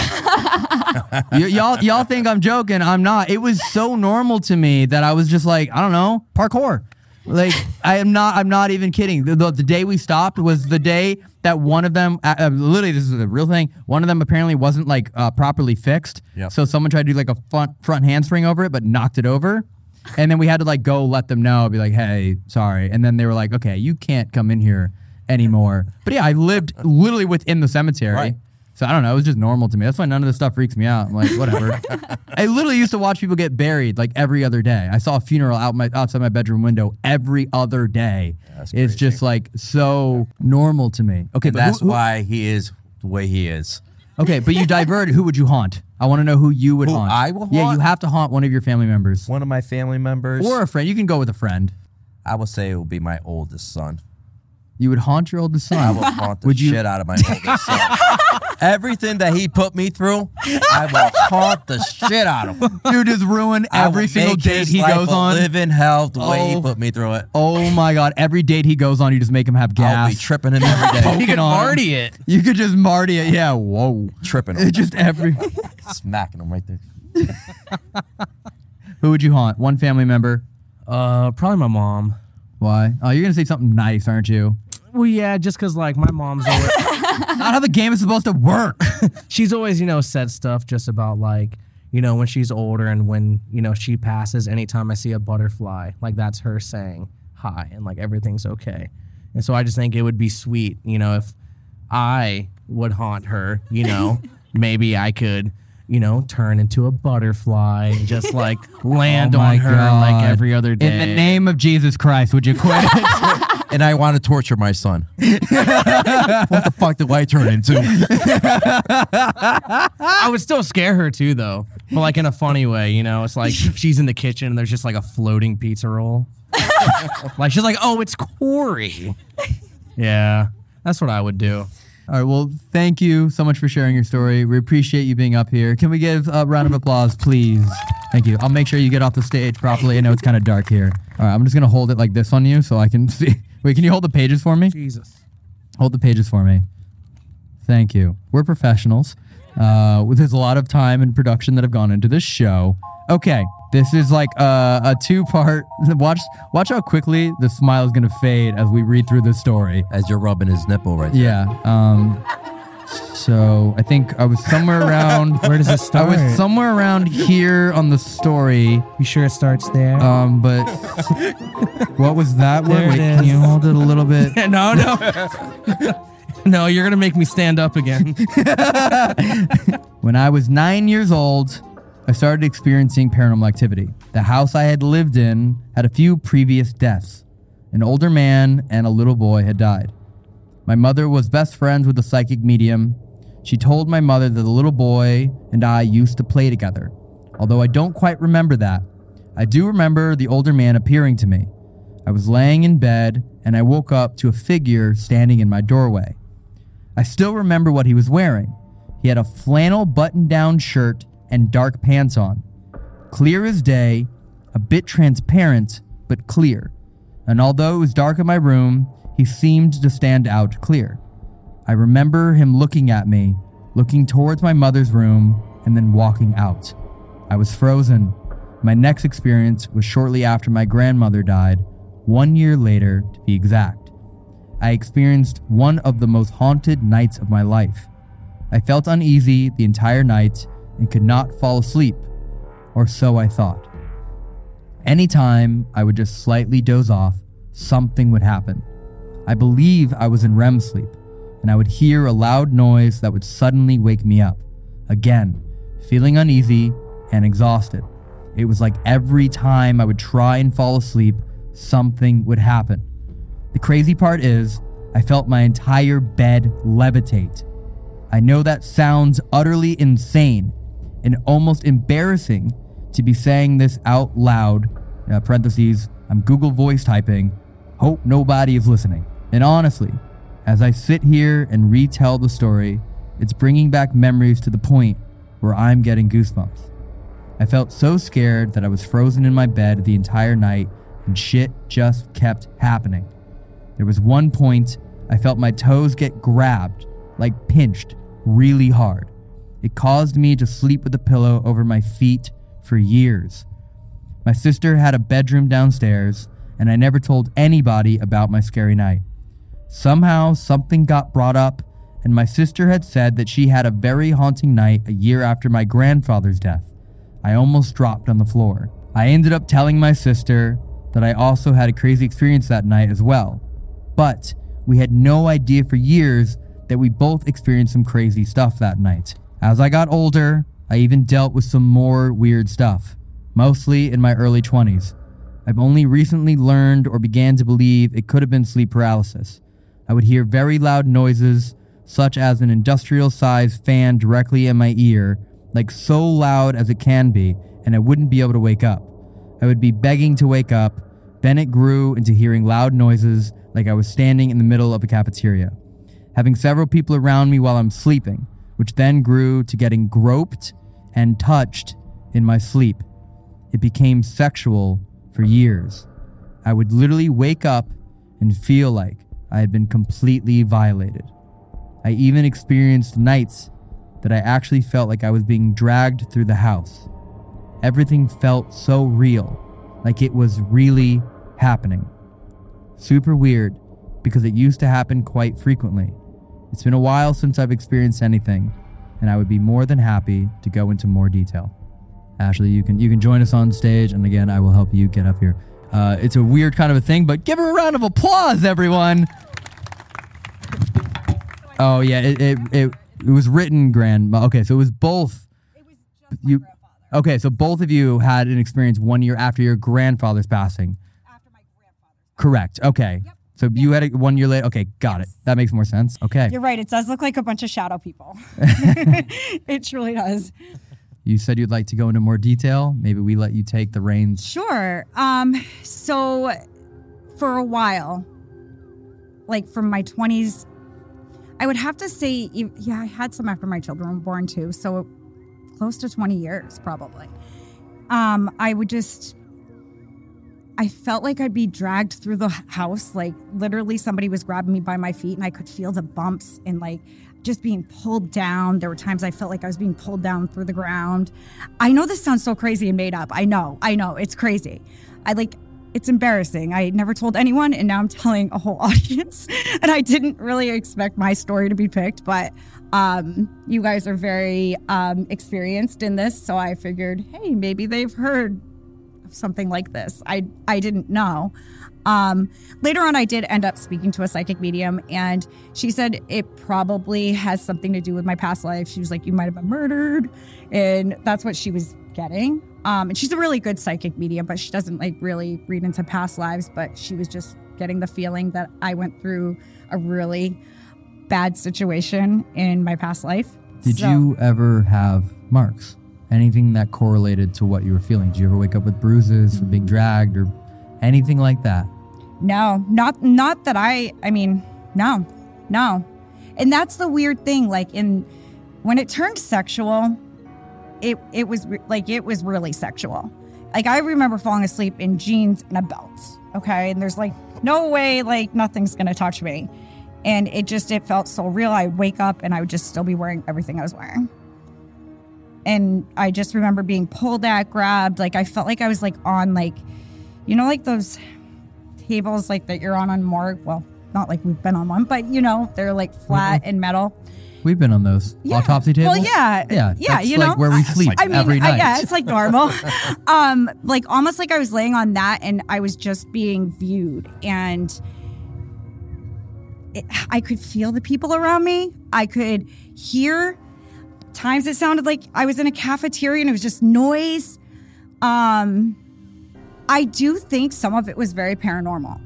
y- y'all, y'all think I'm joking? I'm not. It was so normal to me that I was just like, I don't know, parkour. Like I am not. I'm not even kidding. The, the, the day we stopped was the day that one of them, uh, uh, literally, this is a real thing. One of them apparently wasn't like uh, properly fixed. Yep. So someone tried to do like a front front handspring over it, but knocked it over. And then we had to like go let them know, be like, hey, sorry. And then they were like, okay, you can't come in here anymore. But yeah, I lived literally within the cemetery. Right. So I don't know. It was just normal to me. That's why none of this stuff freaks me out. I'm like, whatever. I literally used to watch people get buried like every other day. I saw a funeral out my outside my bedroom window every other day. It's crazy. just like so normal to me. Okay, And but that's who- who- why he is the way he is. Okay, but you diverted. Who would you haunt? I want to know who you would Who haunt. I will Haunt? Yeah, you have to haunt one of your family members One of my family members, or a friend. You can go with a friend. I would say it would be my oldest son. You would haunt your oldest son. I will haunt the Would you- shit out of my oldest son. Everything that he put me through, I will haunt the shit out of him. Dude, just ruin I every single make date his he life goes a on. Live in hell the way Oh. he put me through it. Oh my god! Every date he goes on, you just make him have gas. I'll be tripping him every day. You Poking could on him. Marty it. You could just Marty it. Yeah. Whoa. tripping It him. just every. smacking him right there. Who would you haunt? One family member. Uh, probably my mom. Why? Oh, you're gonna say something nice, aren't you? Well, yeah, just because like my mom's always, Not how the game is supposed to work. she's always you know said stuff just about like you know when she's older and when you know she passes. Anytime I see a butterfly, like that's her saying hi and like everything's okay. And so I just think it would be sweet, you know, if I would haunt her, you know, maybe I could. You know, turn into a butterfly and just like oh land Oh my on her like every other day. In the name of Jesus Christ, would you quit? And I want to torture my son. what the fuck do I turn into? I would still scare her too, though, but like in a funny way. You know, it's like she's in the kitchen and there's just like a floating pizza roll. like she's like, "Oh, it's Corey." Yeah, that's what I would do. All right. Well, thank you so much for sharing your story. We appreciate you being up here. Can we give a round of applause, please? Thank you. I'll make sure you get off the stage properly. I know it's kind of dark here. All right. I'm just gonna hold it like this on you so I can see. Wait, can you hold the pages for me? Jesus. Hold the pages for me. Thank you. We're professionals. Uh, there's a lot of time and production that have gone into this show. Okay, this is like a, a two-part. Watch, watch how quickly the smile is gonna fade as we read through this story. As you're rubbing his nipple right there. Yeah. Um. So I think I was somewhere around. Where does it start? I start? was somewhere around here on the story. You sure it starts there? Um, but what was that word? There it Wait, can is. you hold it a little bit? no, no, no. You're gonna make me stand up again. When I was nine years old, I started experiencing paranormal activity. The house I had lived in had a few previous deaths. An older man and a little boy had died. My mother was best friends with a psychic medium. She told my mother that the little boy and I used to play together. Although I don't quite remember that, I do remember the older man appearing to me. I was laying in bed and I woke up to a figure standing in my doorway. I still remember what he was wearing. He had a flannel button down shirt and dark pants on. Clear as day, a bit transparent, but clear. And although it was dark in my room, he seemed to stand out clear. I remember him looking at me, looking towards my mother's room, and then walking out. I was frozen. My next experience was shortly after my grandmother died, one year later to be exact. I experienced one of the most haunted nights of my life. I felt uneasy the entire night and could not fall asleep, or so I thought. Anytime I would just slightly doze off, something would happen. I believe I was in REM sleep, and I would hear a loud noise that would suddenly wake me up. Again, feeling uneasy and exhausted. It was like every time I would try and fall asleep, something would happen. The crazy part is, I felt my entire bed levitate. I know that sounds utterly insane and almost embarrassing to be saying this out loud. Uh, parentheses, I'm Google voice typing. Hope nobody is listening. And honestly, as I sit here and retell the story, it's bringing back memories to the point where I'm getting goosebumps. I felt so scared that I was frozen in my bed the entire night and shit just kept happening. There was one point I felt my toes get grabbed, like pinched, really hard. It caused me to sleep with a pillow over my feet for years. My sister had a bedroom downstairs, and I never told anybody about my scary night. Somehow, something got brought up, and my sister had said that she had a very haunting night a year after my grandfather's death. I almost dropped on the floor. I ended up telling my sister that I also had a crazy experience that night as well. But We had no idea for years that we both experienced some crazy stuff that night. As I got older, I even dealt with some more weird stuff, mostly in my early 20s. I've only recently learned or began to believe it could have been sleep paralysis. I would hear very loud noises, such as an industrial sized fan directly in my ear, like so loud as it can be, and I wouldn't be able to wake up. I would be begging to wake up. Then it grew into hearing loud noises like I was standing in the middle of a cafeteria. Having several people around me while I'm sleeping, which then grew to getting groped and touched in my sleep. It became sexual for years. I would literally wake up and feel like I had been completely violated. I even experienced nights that I actually felt like I was being dragged through the house. Everything felt so real, like it was really happening. Super weird because it used to happen quite frequently. It's been a while since I've experienced anything, and I would be more than happy to go into more detail. Ashley, you can you can join us on stage, and again, I will help you get up here. Uh, it's a weird kind of a thing, but give her a round of applause, everyone. Oh yeah, it it, it, it was written grand. Okay, so it was both. you. Okay, so both of you had an experience one year after your grandfather's passing. After my grandfather's. Correct. Okay. So you had it one year later. Okay, got it. That makes more sense. Okay. You're right. It does look like a bunch of shadow people. it truly does. You said you'd like to go into more detail. Maybe we let you take the reins. Sure. Um, so for a while, like from my 20s, I would have to say, yeah, I had some after my children were born too. So close to 20 years, probably. Um, I would just, I felt like I'd be dragged through the house. Like literally somebody was grabbing me by my feet and I could feel the bumps and like just being pulled down. There were times I felt like I was being pulled down through the ground. I know this sounds so crazy and made up. I know, I know, it's crazy. I like, it's embarrassing. I never told anyone, and now I'm telling a whole audience. and I didn't really expect my story to be picked, but um, you guys are very um, experienced in this, so I figured, hey, maybe they've heard something like this. I I didn't know. Um, later on, I did end up speaking to a psychic medium, and she said it probably has something to do with my past life. She was like, "You might have been murdered," and that's what she was getting. Um, and she's a really good psychic medium, but she doesn't like really read into past lives. But she was just getting the feeling that I went through a really bad situation in my past life. Did So- you ever have marks? Anything that correlated to what you were feeling? Did you ever wake up with bruises from being mm. dragged or anything like that? No, not not that I I mean, no. No. And that's the weird thing like in when it turned sexual, it it was re- like it was really sexual. Like I remember falling asleep in jeans and a belt, okay? And there's like no way like nothing's going to touch me. And it just it felt so real. I'd wake up and I would just still be wearing everything I was wearing. And I just remember being pulled at, grabbed, like I felt like I was like on like you know like those tables like that you're on on morgue. Well, not like we've been on one, but you know, they're like flat and metal. We've been on those Yeah. autopsy tables. Well, yeah. yeah, Yeah, you like know, where we I- sleep I mean, every I- night. yeah, it's like normal. um, like almost like I was laying on that and I was just being viewed and it, I could feel the people around me. I could hear times it sounded like I was in a cafeteria and it was just noise. Um, I do think some of it was very paranormal,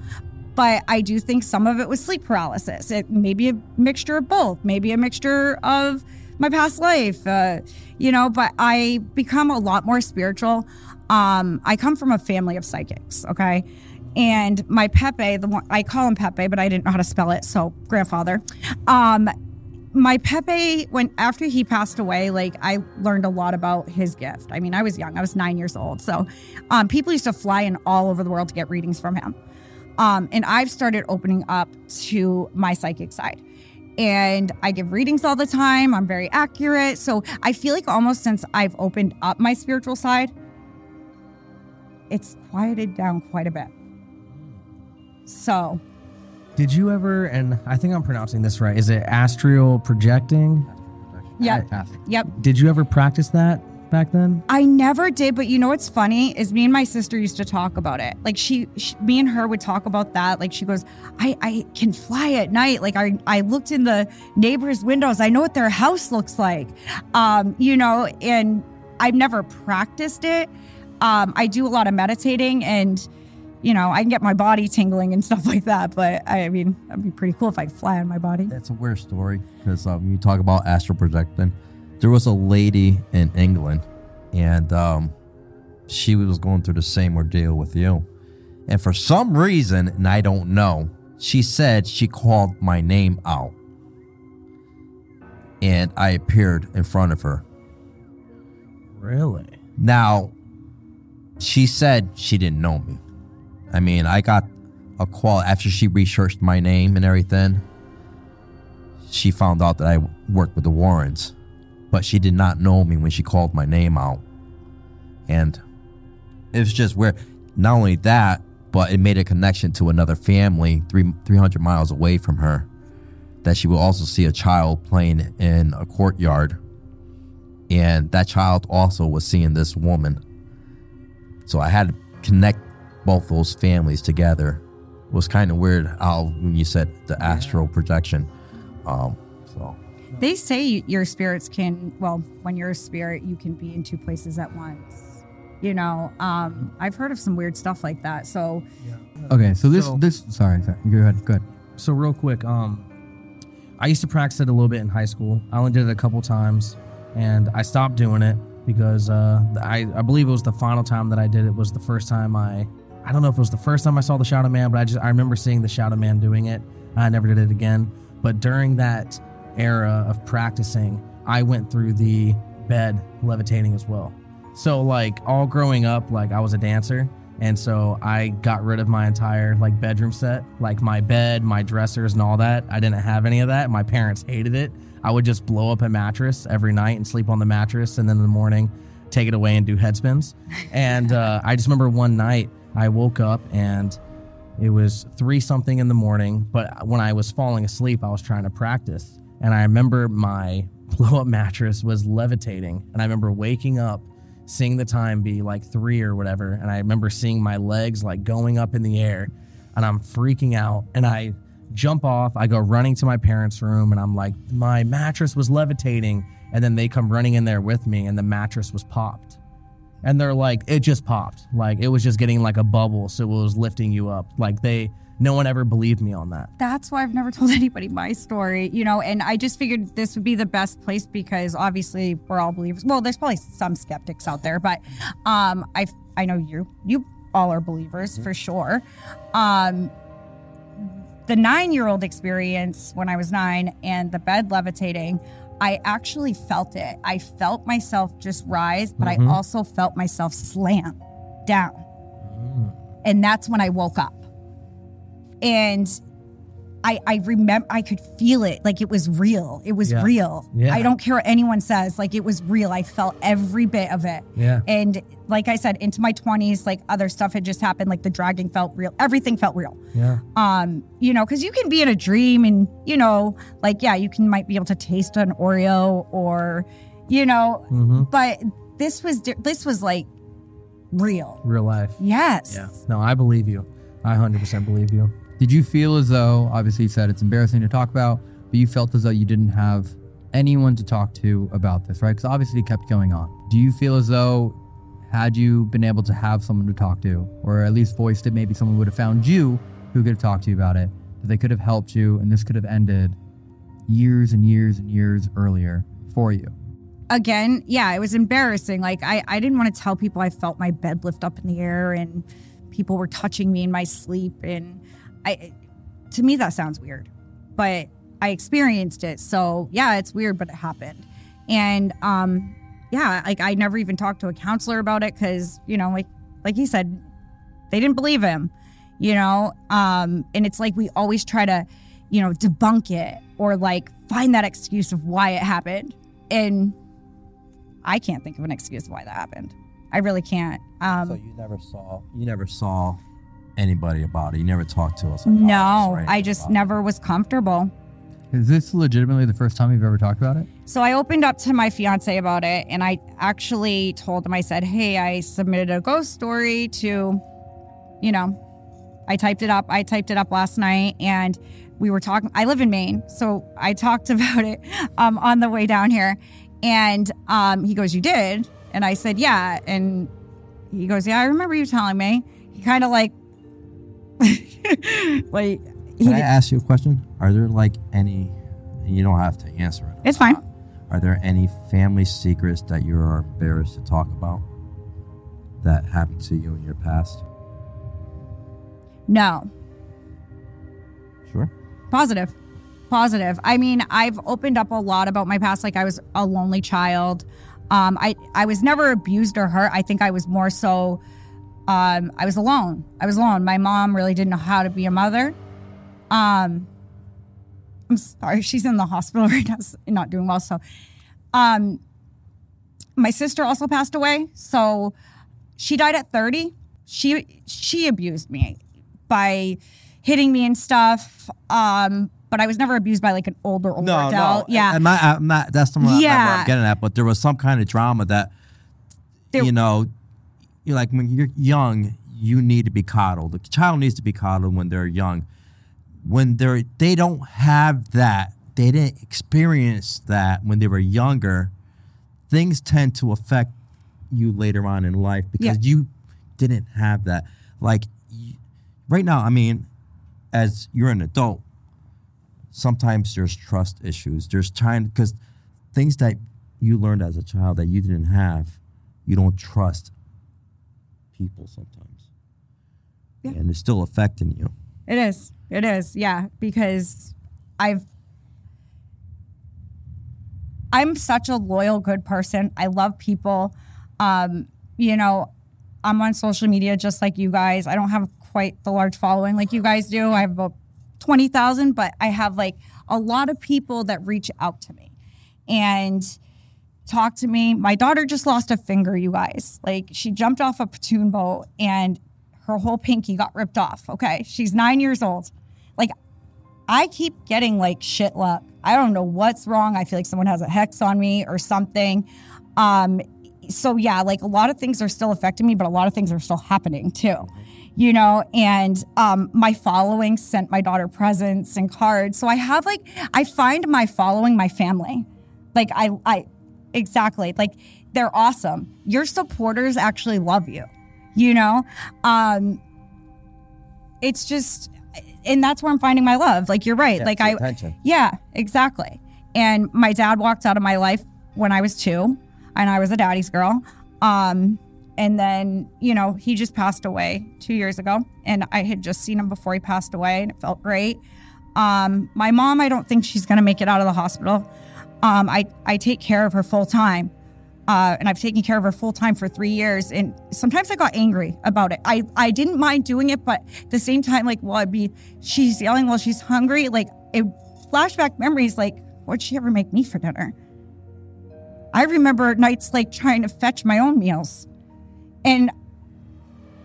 but I do think some of it was sleep paralysis. It maybe a mixture of both, maybe a mixture of my past life, uh, you know. But I become a lot more spiritual. Um, I come from a family of psychics, okay, and my Pepe, the one I call him Pepe, but I didn't know how to spell it, so grandfather. Um, my Pepe, when after he passed away, like I learned a lot about his gift. I mean, I was young; I was nine years old. So, um, people used to fly in all over the world to get readings from him. Um, and I've started opening up to my psychic side. And I give readings all the time. I'm very accurate. So I feel like almost since I've opened up my spiritual side, it's quieted down quite a bit. So Did you ever, and I think I'm pronouncing this right, is it astral projecting? Yep. Fantastic. Yep. Did you ever practice that back then? I never did, but you know what's funny is me and my sister used to talk about it. Like she, she me and her would talk about that. Like she goes, I, I can fly at night. Like I, I looked in the neighbors' windows. I know what their house looks like. Um, you know, and I've never practiced it. Um, I do a lot of meditating and you know, I can get my body tingling and stuff like that. But I mean, that'd be pretty cool if I could fly on my body. That's a weird story because um, you talk about astral projecting. There was a lady in England, and um, she was going through the same ordeal with you. And for some reason, and I don't know, she said she called my name out, and I appeared in front of her. Really? Now, she said she didn't know me. I mean, I got a call after she researched my name and everything. She found out that I worked with the Warrens, but she did not know me when she called my name out. And it was just weird. Not only that, but it made a connection to another family three, 300 miles away from her that she will also see a child playing in a courtyard. And that child also was seeing this woman. So I had to connect both those families together. It was kind of weird how when you said the astral projection. Um, so They say your spirits can, well, when you're a spirit, you can be in two places at once. You know, um, I've heard of some weird stuff like that. So, Okay, so this So- this sorry, sorry, go ahead, go ahead. So real quick, um, I used to practice it a little bit in high school. I only did it a couple times, and I stopped doing it because uh, I I believe it was the final time that I did it was the first time I I don't know if it was the first time I saw the Shadow Man, but I just I remember seeing the Shadow Man doing it. I never did it again. But during that era of practicing, I went through the bed levitating as well. So like all growing up, like I was a dancer, and so I got rid of my entire like bedroom set, like my bed, my dressers, and all that. I didn't have any of that. My parents hated it. I would just blow up a mattress every night and sleep on the mattress, and then in the morning, take it away and do head spins. And uh, I just remember one night I woke up and it was three something in the morning. But when I was falling asleep, I was trying to practice, and I remember my blow up mattress was levitating, and I remember waking up seeing the time be like three or whatever. And I remember seeing my legs like going up in the air and I'm freaking out. And I jump off, I go running to my parents' room and I'm like, my mattress was levitating. And then they come running in there with me and the mattress was popped. And they're like, it just popped. Like it was just getting like a bubble. So it was lifting you up. Like they, no one ever believed me on that. that's why I've never told anybody my story, you know, and I just figured this would be the best place because obviously we're all believers. Well, there's probably some skeptics out there, but um I I know you you all are believers for sure. Um the 9-year-old experience when I was 9 and the bed levitating, I actually felt it. I felt myself just rise, but I mm-hmm. also felt myself slam down. Mm. And that's when I woke up and I I remember I could feel it like it was real. It was Yeah. real. Yeah. I don't care what anyone says. Like it was real. I felt every bit of it. Yeah. And like I said, into my twenties, like other stuff had just happened. Like the dragging felt real. Everything felt real. Yeah. Um, you know, because you can be in a dream and you know, like yeah, you can might be able to taste an Oreo or, you know, Mm-hmm. but this was this was like real. Real life. Yes. Yeah. No, I believe you. I 100% believe you. Did you feel as though, obviously, you said it's embarrassing to talk about, but you felt as though you didn't have anyone to talk to about this, right? Because obviously it kept going on. Do you feel as though, had you been able to have someone to talk to, or at least voiced it, maybe someone would have found you who could have talked to you about it, that they could have helped you, and this could have ended years and years and years earlier for you? again, yeah, it was embarrassing. Like I, I didn't want to tell people I felt my bed lift up in the air and people were touching me in my sleep. And I, to me, that sounds weird, but I experienced it. So yeah, it's weird, but it happened. And um, yeah, like I never even talked to a counselor about it because you know, like like he said, they didn't believe him. You know, um, and it's like we always try to, you know, debunk it or like find that excuse of why it happened. And I can't think of an excuse why that happened. I really can't. Um, so you never saw you never saw anybody about it. You never talked to us. no, I just about it. never was comfortable. Is this legitimately the first time you've ever talked about it? So I opened up to my fiance about it and I actually told him, I said, Hey, I submitted a ghost story to, you know, I typed it up. I typed it up last night and we were talking. I live in Maine. So I talked about it um, on the way down here. And um, he goes, You did? And I said, Yeah. And he goes, Yeah, I remember you telling me. He kind of like, like, he Can I ask you a question? Are there like any? and You don't have to answer it. it's fine. Are there any family secrets that you are embarrassed to talk about that happened to you in your past? No. Sure. Positive. Positive. I mean, I've opened up a lot about my past. Like I was a lonely child. Um, I I was never abused or hurt. I think I was more so. Um, I was alone. I was alone. My mom really didn't know how to be a mother. Um, I'm sorry, she's in the hospital right now, not doing well. So, um, my sister also passed away. So, she died at 30. She she abused me by hitting me and stuff. Um, but I was never abused by like an older older adult. Yeah, I'm not. I'm not. That's not, not what Yeah. I'm getting at. But there was some kind of drama that, There- you know, you're like when you're young, you need to be coddled. The child needs to be coddled when they're young. When they're they don't have that, they didn't experience that when they were younger. Things tend to affect you later on in life because Yeah. you didn't have that. Like right now, I mean, as you're an adult, sometimes there's trust issues. There's trying because things that you learned as a child that you didn't have, you don't trust people sometimes, Yeah. and it's still affecting you. It is. It is. Yeah, because I've I'm such a loyal good person. I love people. Um, you know, I'm on social media just like you guys. I don't have quite the large following like you guys do. I have about 20,000, but I have like a lot of people that reach out to me and talk to me. My daughter just lost a finger, you guys. Like she jumped off a platoon boat and her whole pinky got ripped off. Okay. She's nine years old. Like I keep getting like shit luck. I don't know what's wrong. I feel like someone has a hex on me or something. Um, so yeah, like a lot of things are still affecting me, but a lot of things are still happening too. You know, and um, my following sent my daughter presents and cards. So I have like I find my following my family. Like I I exactly like they're awesome. Your supporters actually love you. You know, um, it's just, and that's where I'm finding my love. Like you're right. Yeah, like I, attention. yeah, exactly. And my dad walked out of my life when I was two, and I was a daddy's girl. Um, and then you know he just passed away two years ago, and I had just seen him before he passed away, and it felt great. Um, my mom, I don't think she's gonna make it out of the hospital. Um, I I take care of her full time. Uh, and I've taken care of her full time for three years. And sometimes I got angry about it. I, I didn't mind doing it, but at the same time, like, well, I'd be, she's yelling while she's hungry. Like, it flashback memories, like, what'd she ever make me for dinner? I remember nights like trying to fetch my own meals. And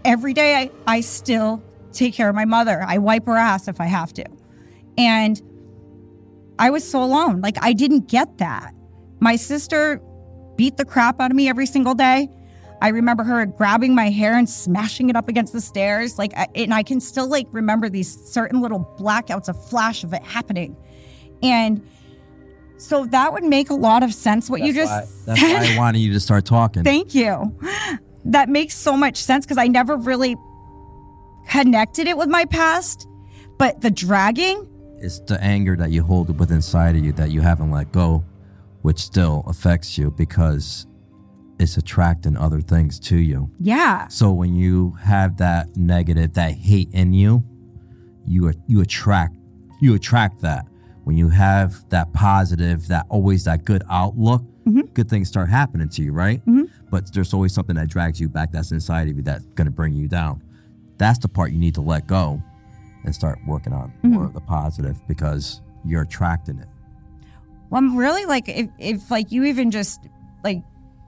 every day I, I still take care of my mother. I wipe her ass if I have to. And I was so alone. Like, I didn't get that. My sister beat the crap out of me every single day. I remember her grabbing my hair and smashing it up against the stairs. Like, and I can still like remember these certain little blackouts, a flash of it happening. And so that would make a lot of sense. What you just Why- that's why I wanted you to start talking. Thank you. That makes so much sense because I never really connected it with my past. But the dragging, it's the anger that you hold within inside of you that you haven't let go, which still affects you because it's attracting other things to you. yeah. So when you have that negative, that hate in you, you you attract you attract that. When you have that positive, that always that good outlook, mm-hmm. good things start happening to you, right? Mm-hmm. But there's always something that drags you back that's inside of you that's going to bring you down. That's the part you need to let go and start working on more of the positive because you're attracting it. Well, I'm really like, if, if like you even just like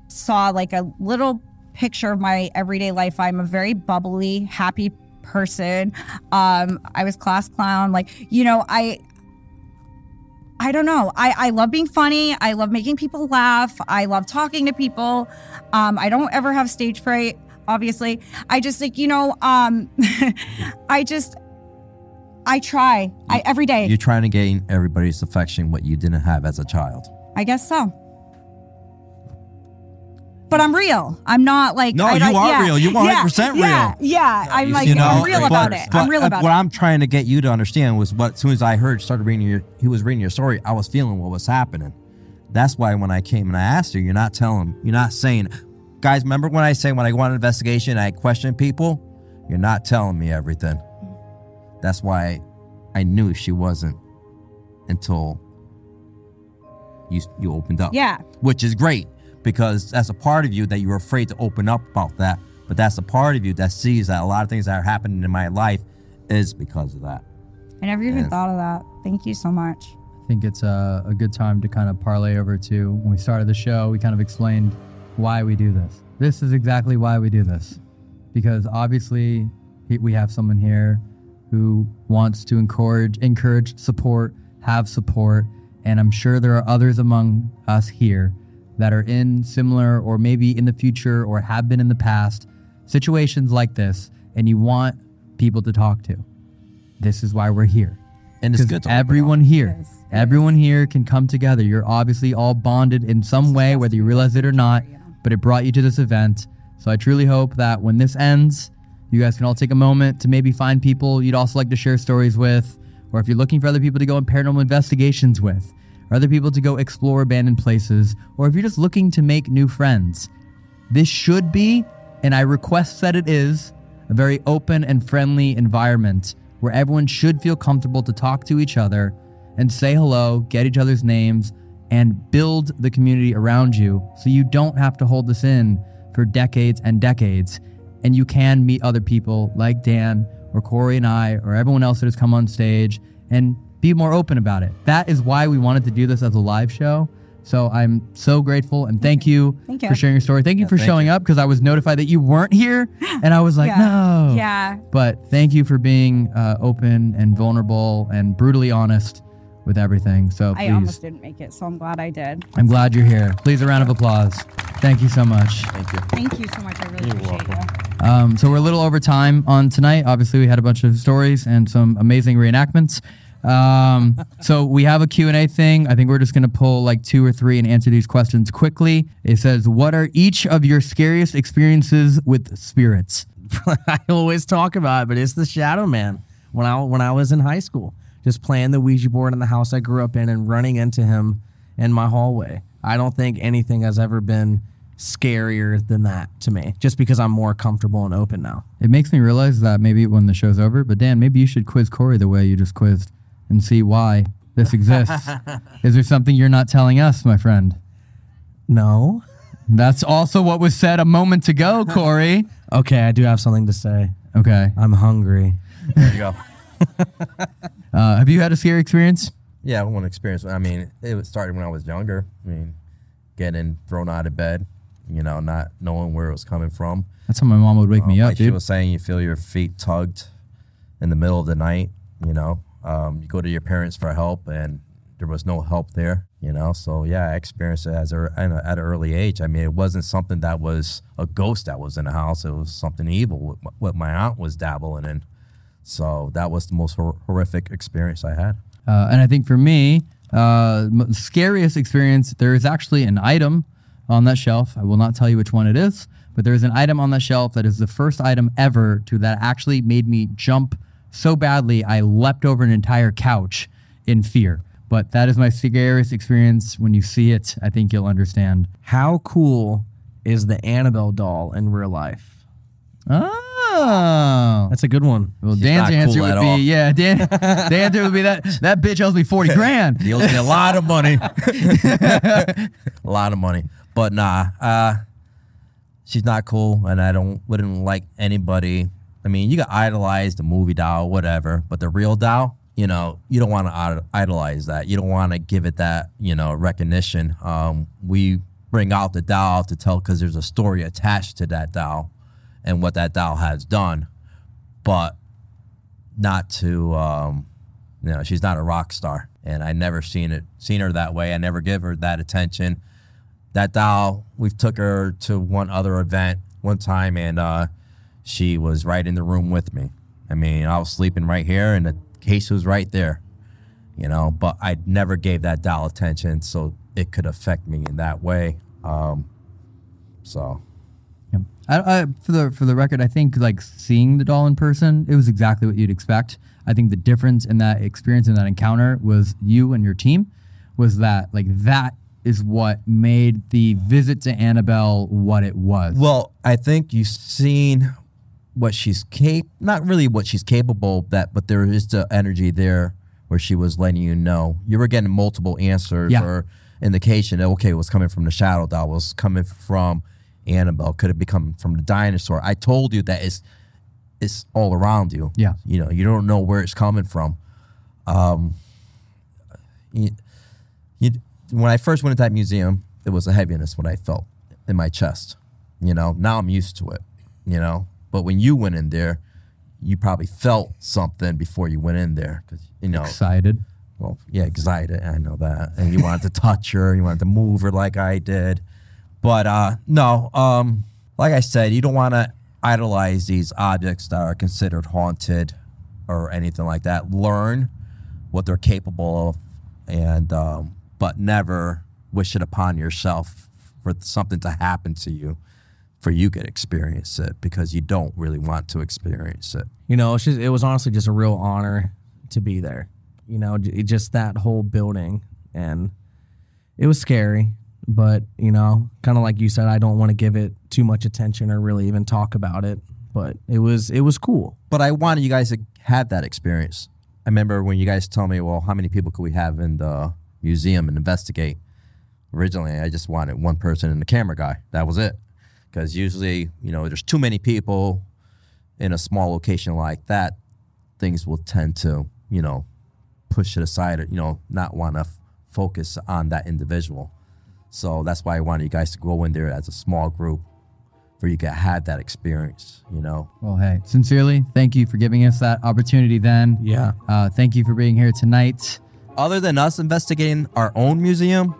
saw like a little picture of my everyday life, I'm a very bubbly, happy person. Um, I was class clown. Like, you know, I, I don't know. I, I love being funny. I love making people laugh. I love talking to people. Um, I don't ever have stage fright, obviously. I just like, you know, um, I just, I try I, every day. You're trying to gain everybody's affection, what you didn't have as a child. I guess so. But I'm real. I'm not like No, I you don't- are yeah, real. You're yeah, 100% real. yeah. I'm like You know, I'm real but- about it. I'm real about what it. What I'm trying to get you to understand was what as soon as I heard started reading your he was reading your story, I was feeling what was happening. That's why when I came and I asked you, you're not telling, you're not saying, guys. Remember when I say when I go on an investigation, I question people. You're not telling me everything. That's why I knew she wasn't until you you opened up. Yeah. which is great because that's a part of you that you're afraid to open up about that. But that's a part of you that sees that a lot of things that are happening in my life is because of that. I never even Yeah. thought of that. Thank you so much. I think it's a, a good time to kind of parlay over to when we started the show, we kind of explained why we do this. This is exactly why we do this. Because obviously, we have someone here who wants to encourage, encourage, support, have support. And I'm sure there are others among us here that are in similar or maybe in the future or have been in the past situations like this, and you want people to talk to. This is why we're here. And it's Because good to open everyone up. here, everyone here can come together. You're obviously all bonded in some way, whether you realize it or not. But it brought you to this event, so I truly hope that when this ends, you guys can all take a moment to maybe find people you'd also like to share stories with, or if you're looking for other people to go on paranormal investigations with, or other people to go explore abandoned places, or if you're just looking to make new friends. This should be, and I request that it is, a very open and friendly environment where everyone should feel comfortable to talk to each other and say hello, get each other's names, and build the community around you so you don't have to hold this in for decades and decades. And you can meet other people like Dan or Corey and I or everyone else that has come on stage and be more open about it. That is why we wanted to do this as a live show. So I'm so grateful and thank you, Thank you. for sharing your story. Thank you for thank showing up because I was notified that you weren't here and I was like, Yeah. no. Yeah. But thank you for being uh, open and vulnerable and brutally honest with everything. So please. I please, almost didn't make it, so I'm glad I did. I'm glad you're here. Please, a round of applause. Thank you so much. Thank you. Thank you so much. I really appreciate you. Um, so we're a little over time on tonight. Obviously, we had a bunch of stories and some amazing reenactments. Um, so we have a Q&A thing. I think we're just going to pull like two or three and answer these questions quickly. It says, what are each of your scariest experiences with spirits? I always talk about it, but it's the Shadow Man. When I when I was in high school, just playing the Ouija board in the house I grew up in and running into him in my hallway. I don't think anything has ever been scarier than that to me. Just because I'm more comfortable and open now. It makes me realize that maybe when the show's over, but Dan, maybe you should quiz Corey the way you just quizzed and see why this exists. Is there something you're not telling us, my friend? No. That's also what was said a moment ago, Corey. Okay, I do have something to say. Okay. I'm hungry. There you go. Uh, have you had a scary experience? Yeah, one experience. I mean, it started when I was younger. I mean, getting thrown out of bed, you know, not knowing where it was coming from. That's how my mom would wake me Um, up, like she was saying, you feel your feet tugged in the middle of the night. You know, um, you go to your parents for help, and there was no help there. You know, so yeah, I experienced it as a, at a- at an early age. I mean, it wasn't something that was a ghost that was in the house. It was something evil. What, what my aunt was dabbling in. So that was the most hor- horrific experience I had. Uh, and I think for me, uh, scariest experience, there is actually an item on that shelf. I will not tell you which one it is, but there is an item on that shelf that is the first item ever to that actually made me jump so badly I leapt over an entire couch in fear. But that is my scariest experience. When you see it, I think you'll understand. How cool is the Annabelle doll in real life? Oh. That's a good one. Well, She's Dan's answer cool would be, all. yeah, Dan, the answer would be that that bitch owes me 40 grand. He owes me a lot of money. a lot of money. But nah, uh, she's not cool, and I don't wouldn't like anybody. I mean, you got idolize the movie doll, whatever, but the real doll, you know, you don't want to idolize that. You don't want to give it that, you know, recognition. Um, we bring out the doll to tell because there's a story attached to that doll and what that doll has done, but not to um, You know, she's not a rock star, and I never seen it seen her that way. I never give her that attention. That doll, we took her to one other event one time, and uh, she was right in the room with me. I mean, I was sleeping right here, and the case was right there. You know, but I never gave that doll attention, so it could affect me in that way. Um, so Yeah. I, I, for the for the record, I think like seeing the doll in person, it was exactly what you'd expect. I think the difference in that experience in that encounter was you and your team was that like that is what made the visit to Annabelle what it was. Well, I think you've seen what she's cap not really what she's capable of that, but there is the energy there where she was letting you know. You were getting multiple answers Yeah. or indication that okay, it was coming from the shadow doll, was coming from Annabelle, could it be coming from the dinosaur? I told you that it's it's all around you. Yeah. You know, you don't know where it's coming from. Um you, you, when I first went into that museum, it was a heaviness what I felt in my chest. You know, now I'm used to it. You know, but when you went in there, you probably felt something before you went in there because you know. excited. Well, yeah, excited. I know that, and you wanted to touch her, you wanted to move her like I did, but uh, no. Um, like I said, you don't want to idolize these objects that are considered haunted or anything like that. Learn what they're capable of, and um, but never wish it upon yourself for something to happen to you, for you could experience it because you don't really want to experience it. You know, it's just, it was honestly just a real honor to be there. You know, just that whole building. And it was scary, but, you know, kind of like you said, I don't want to give it too much attention or really even talk about it. But it was it was cool. but I wanted you guys to have that experience. I remember when you guys told me, well, how many people could we have in the museum and investigate? Originally, I just wanted one person and the camera guy. That was it. Because usually, you know, there's too many people in a small location like that, things will tend to, you know, push it aside or, you know, not want to f- focus on that individual. So that's why I wanted you guys to go in there as a small group where you could have that experience, you know. Well, hey, sincerely, thank you for giving us that opportunity. Then, Yeah. uh, thank you for being here tonight. Other than us investigating our own museum,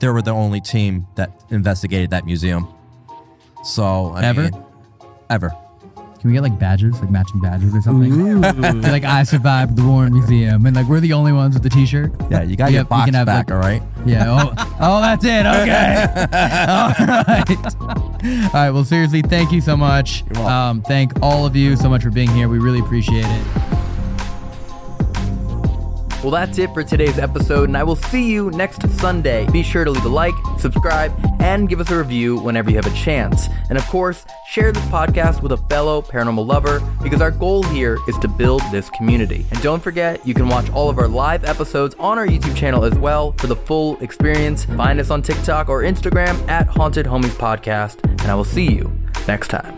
they were the only team that investigated that museum. So I Ever? mean, ever. Can we get like badges, like matching badges or something? Be like I survived the Warren Museum, and like we're the only ones with the T-shirt. Yeah, you got Yep, your you box can have, back, like- all right. Yeah. Oh, oh, that's it. Okay. all right. All right. Well, seriously, thank you so much. You're. Um, thank all of you so much for being here. We really appreciate it. Well, that's it for today's episode, and I will see you next Sunday. Be sure to leave a like, subscribe, and give us a review whenever you have a chance. And of course, share this podcast with a fellow paranormal lover because our goal here is to build this community. And don't forget, you can watch all of our live episodes on our YouTube channel as well for the full experience. Find us on TikTok or Instagram at Haunted Homies Podcast, and I will see you next time.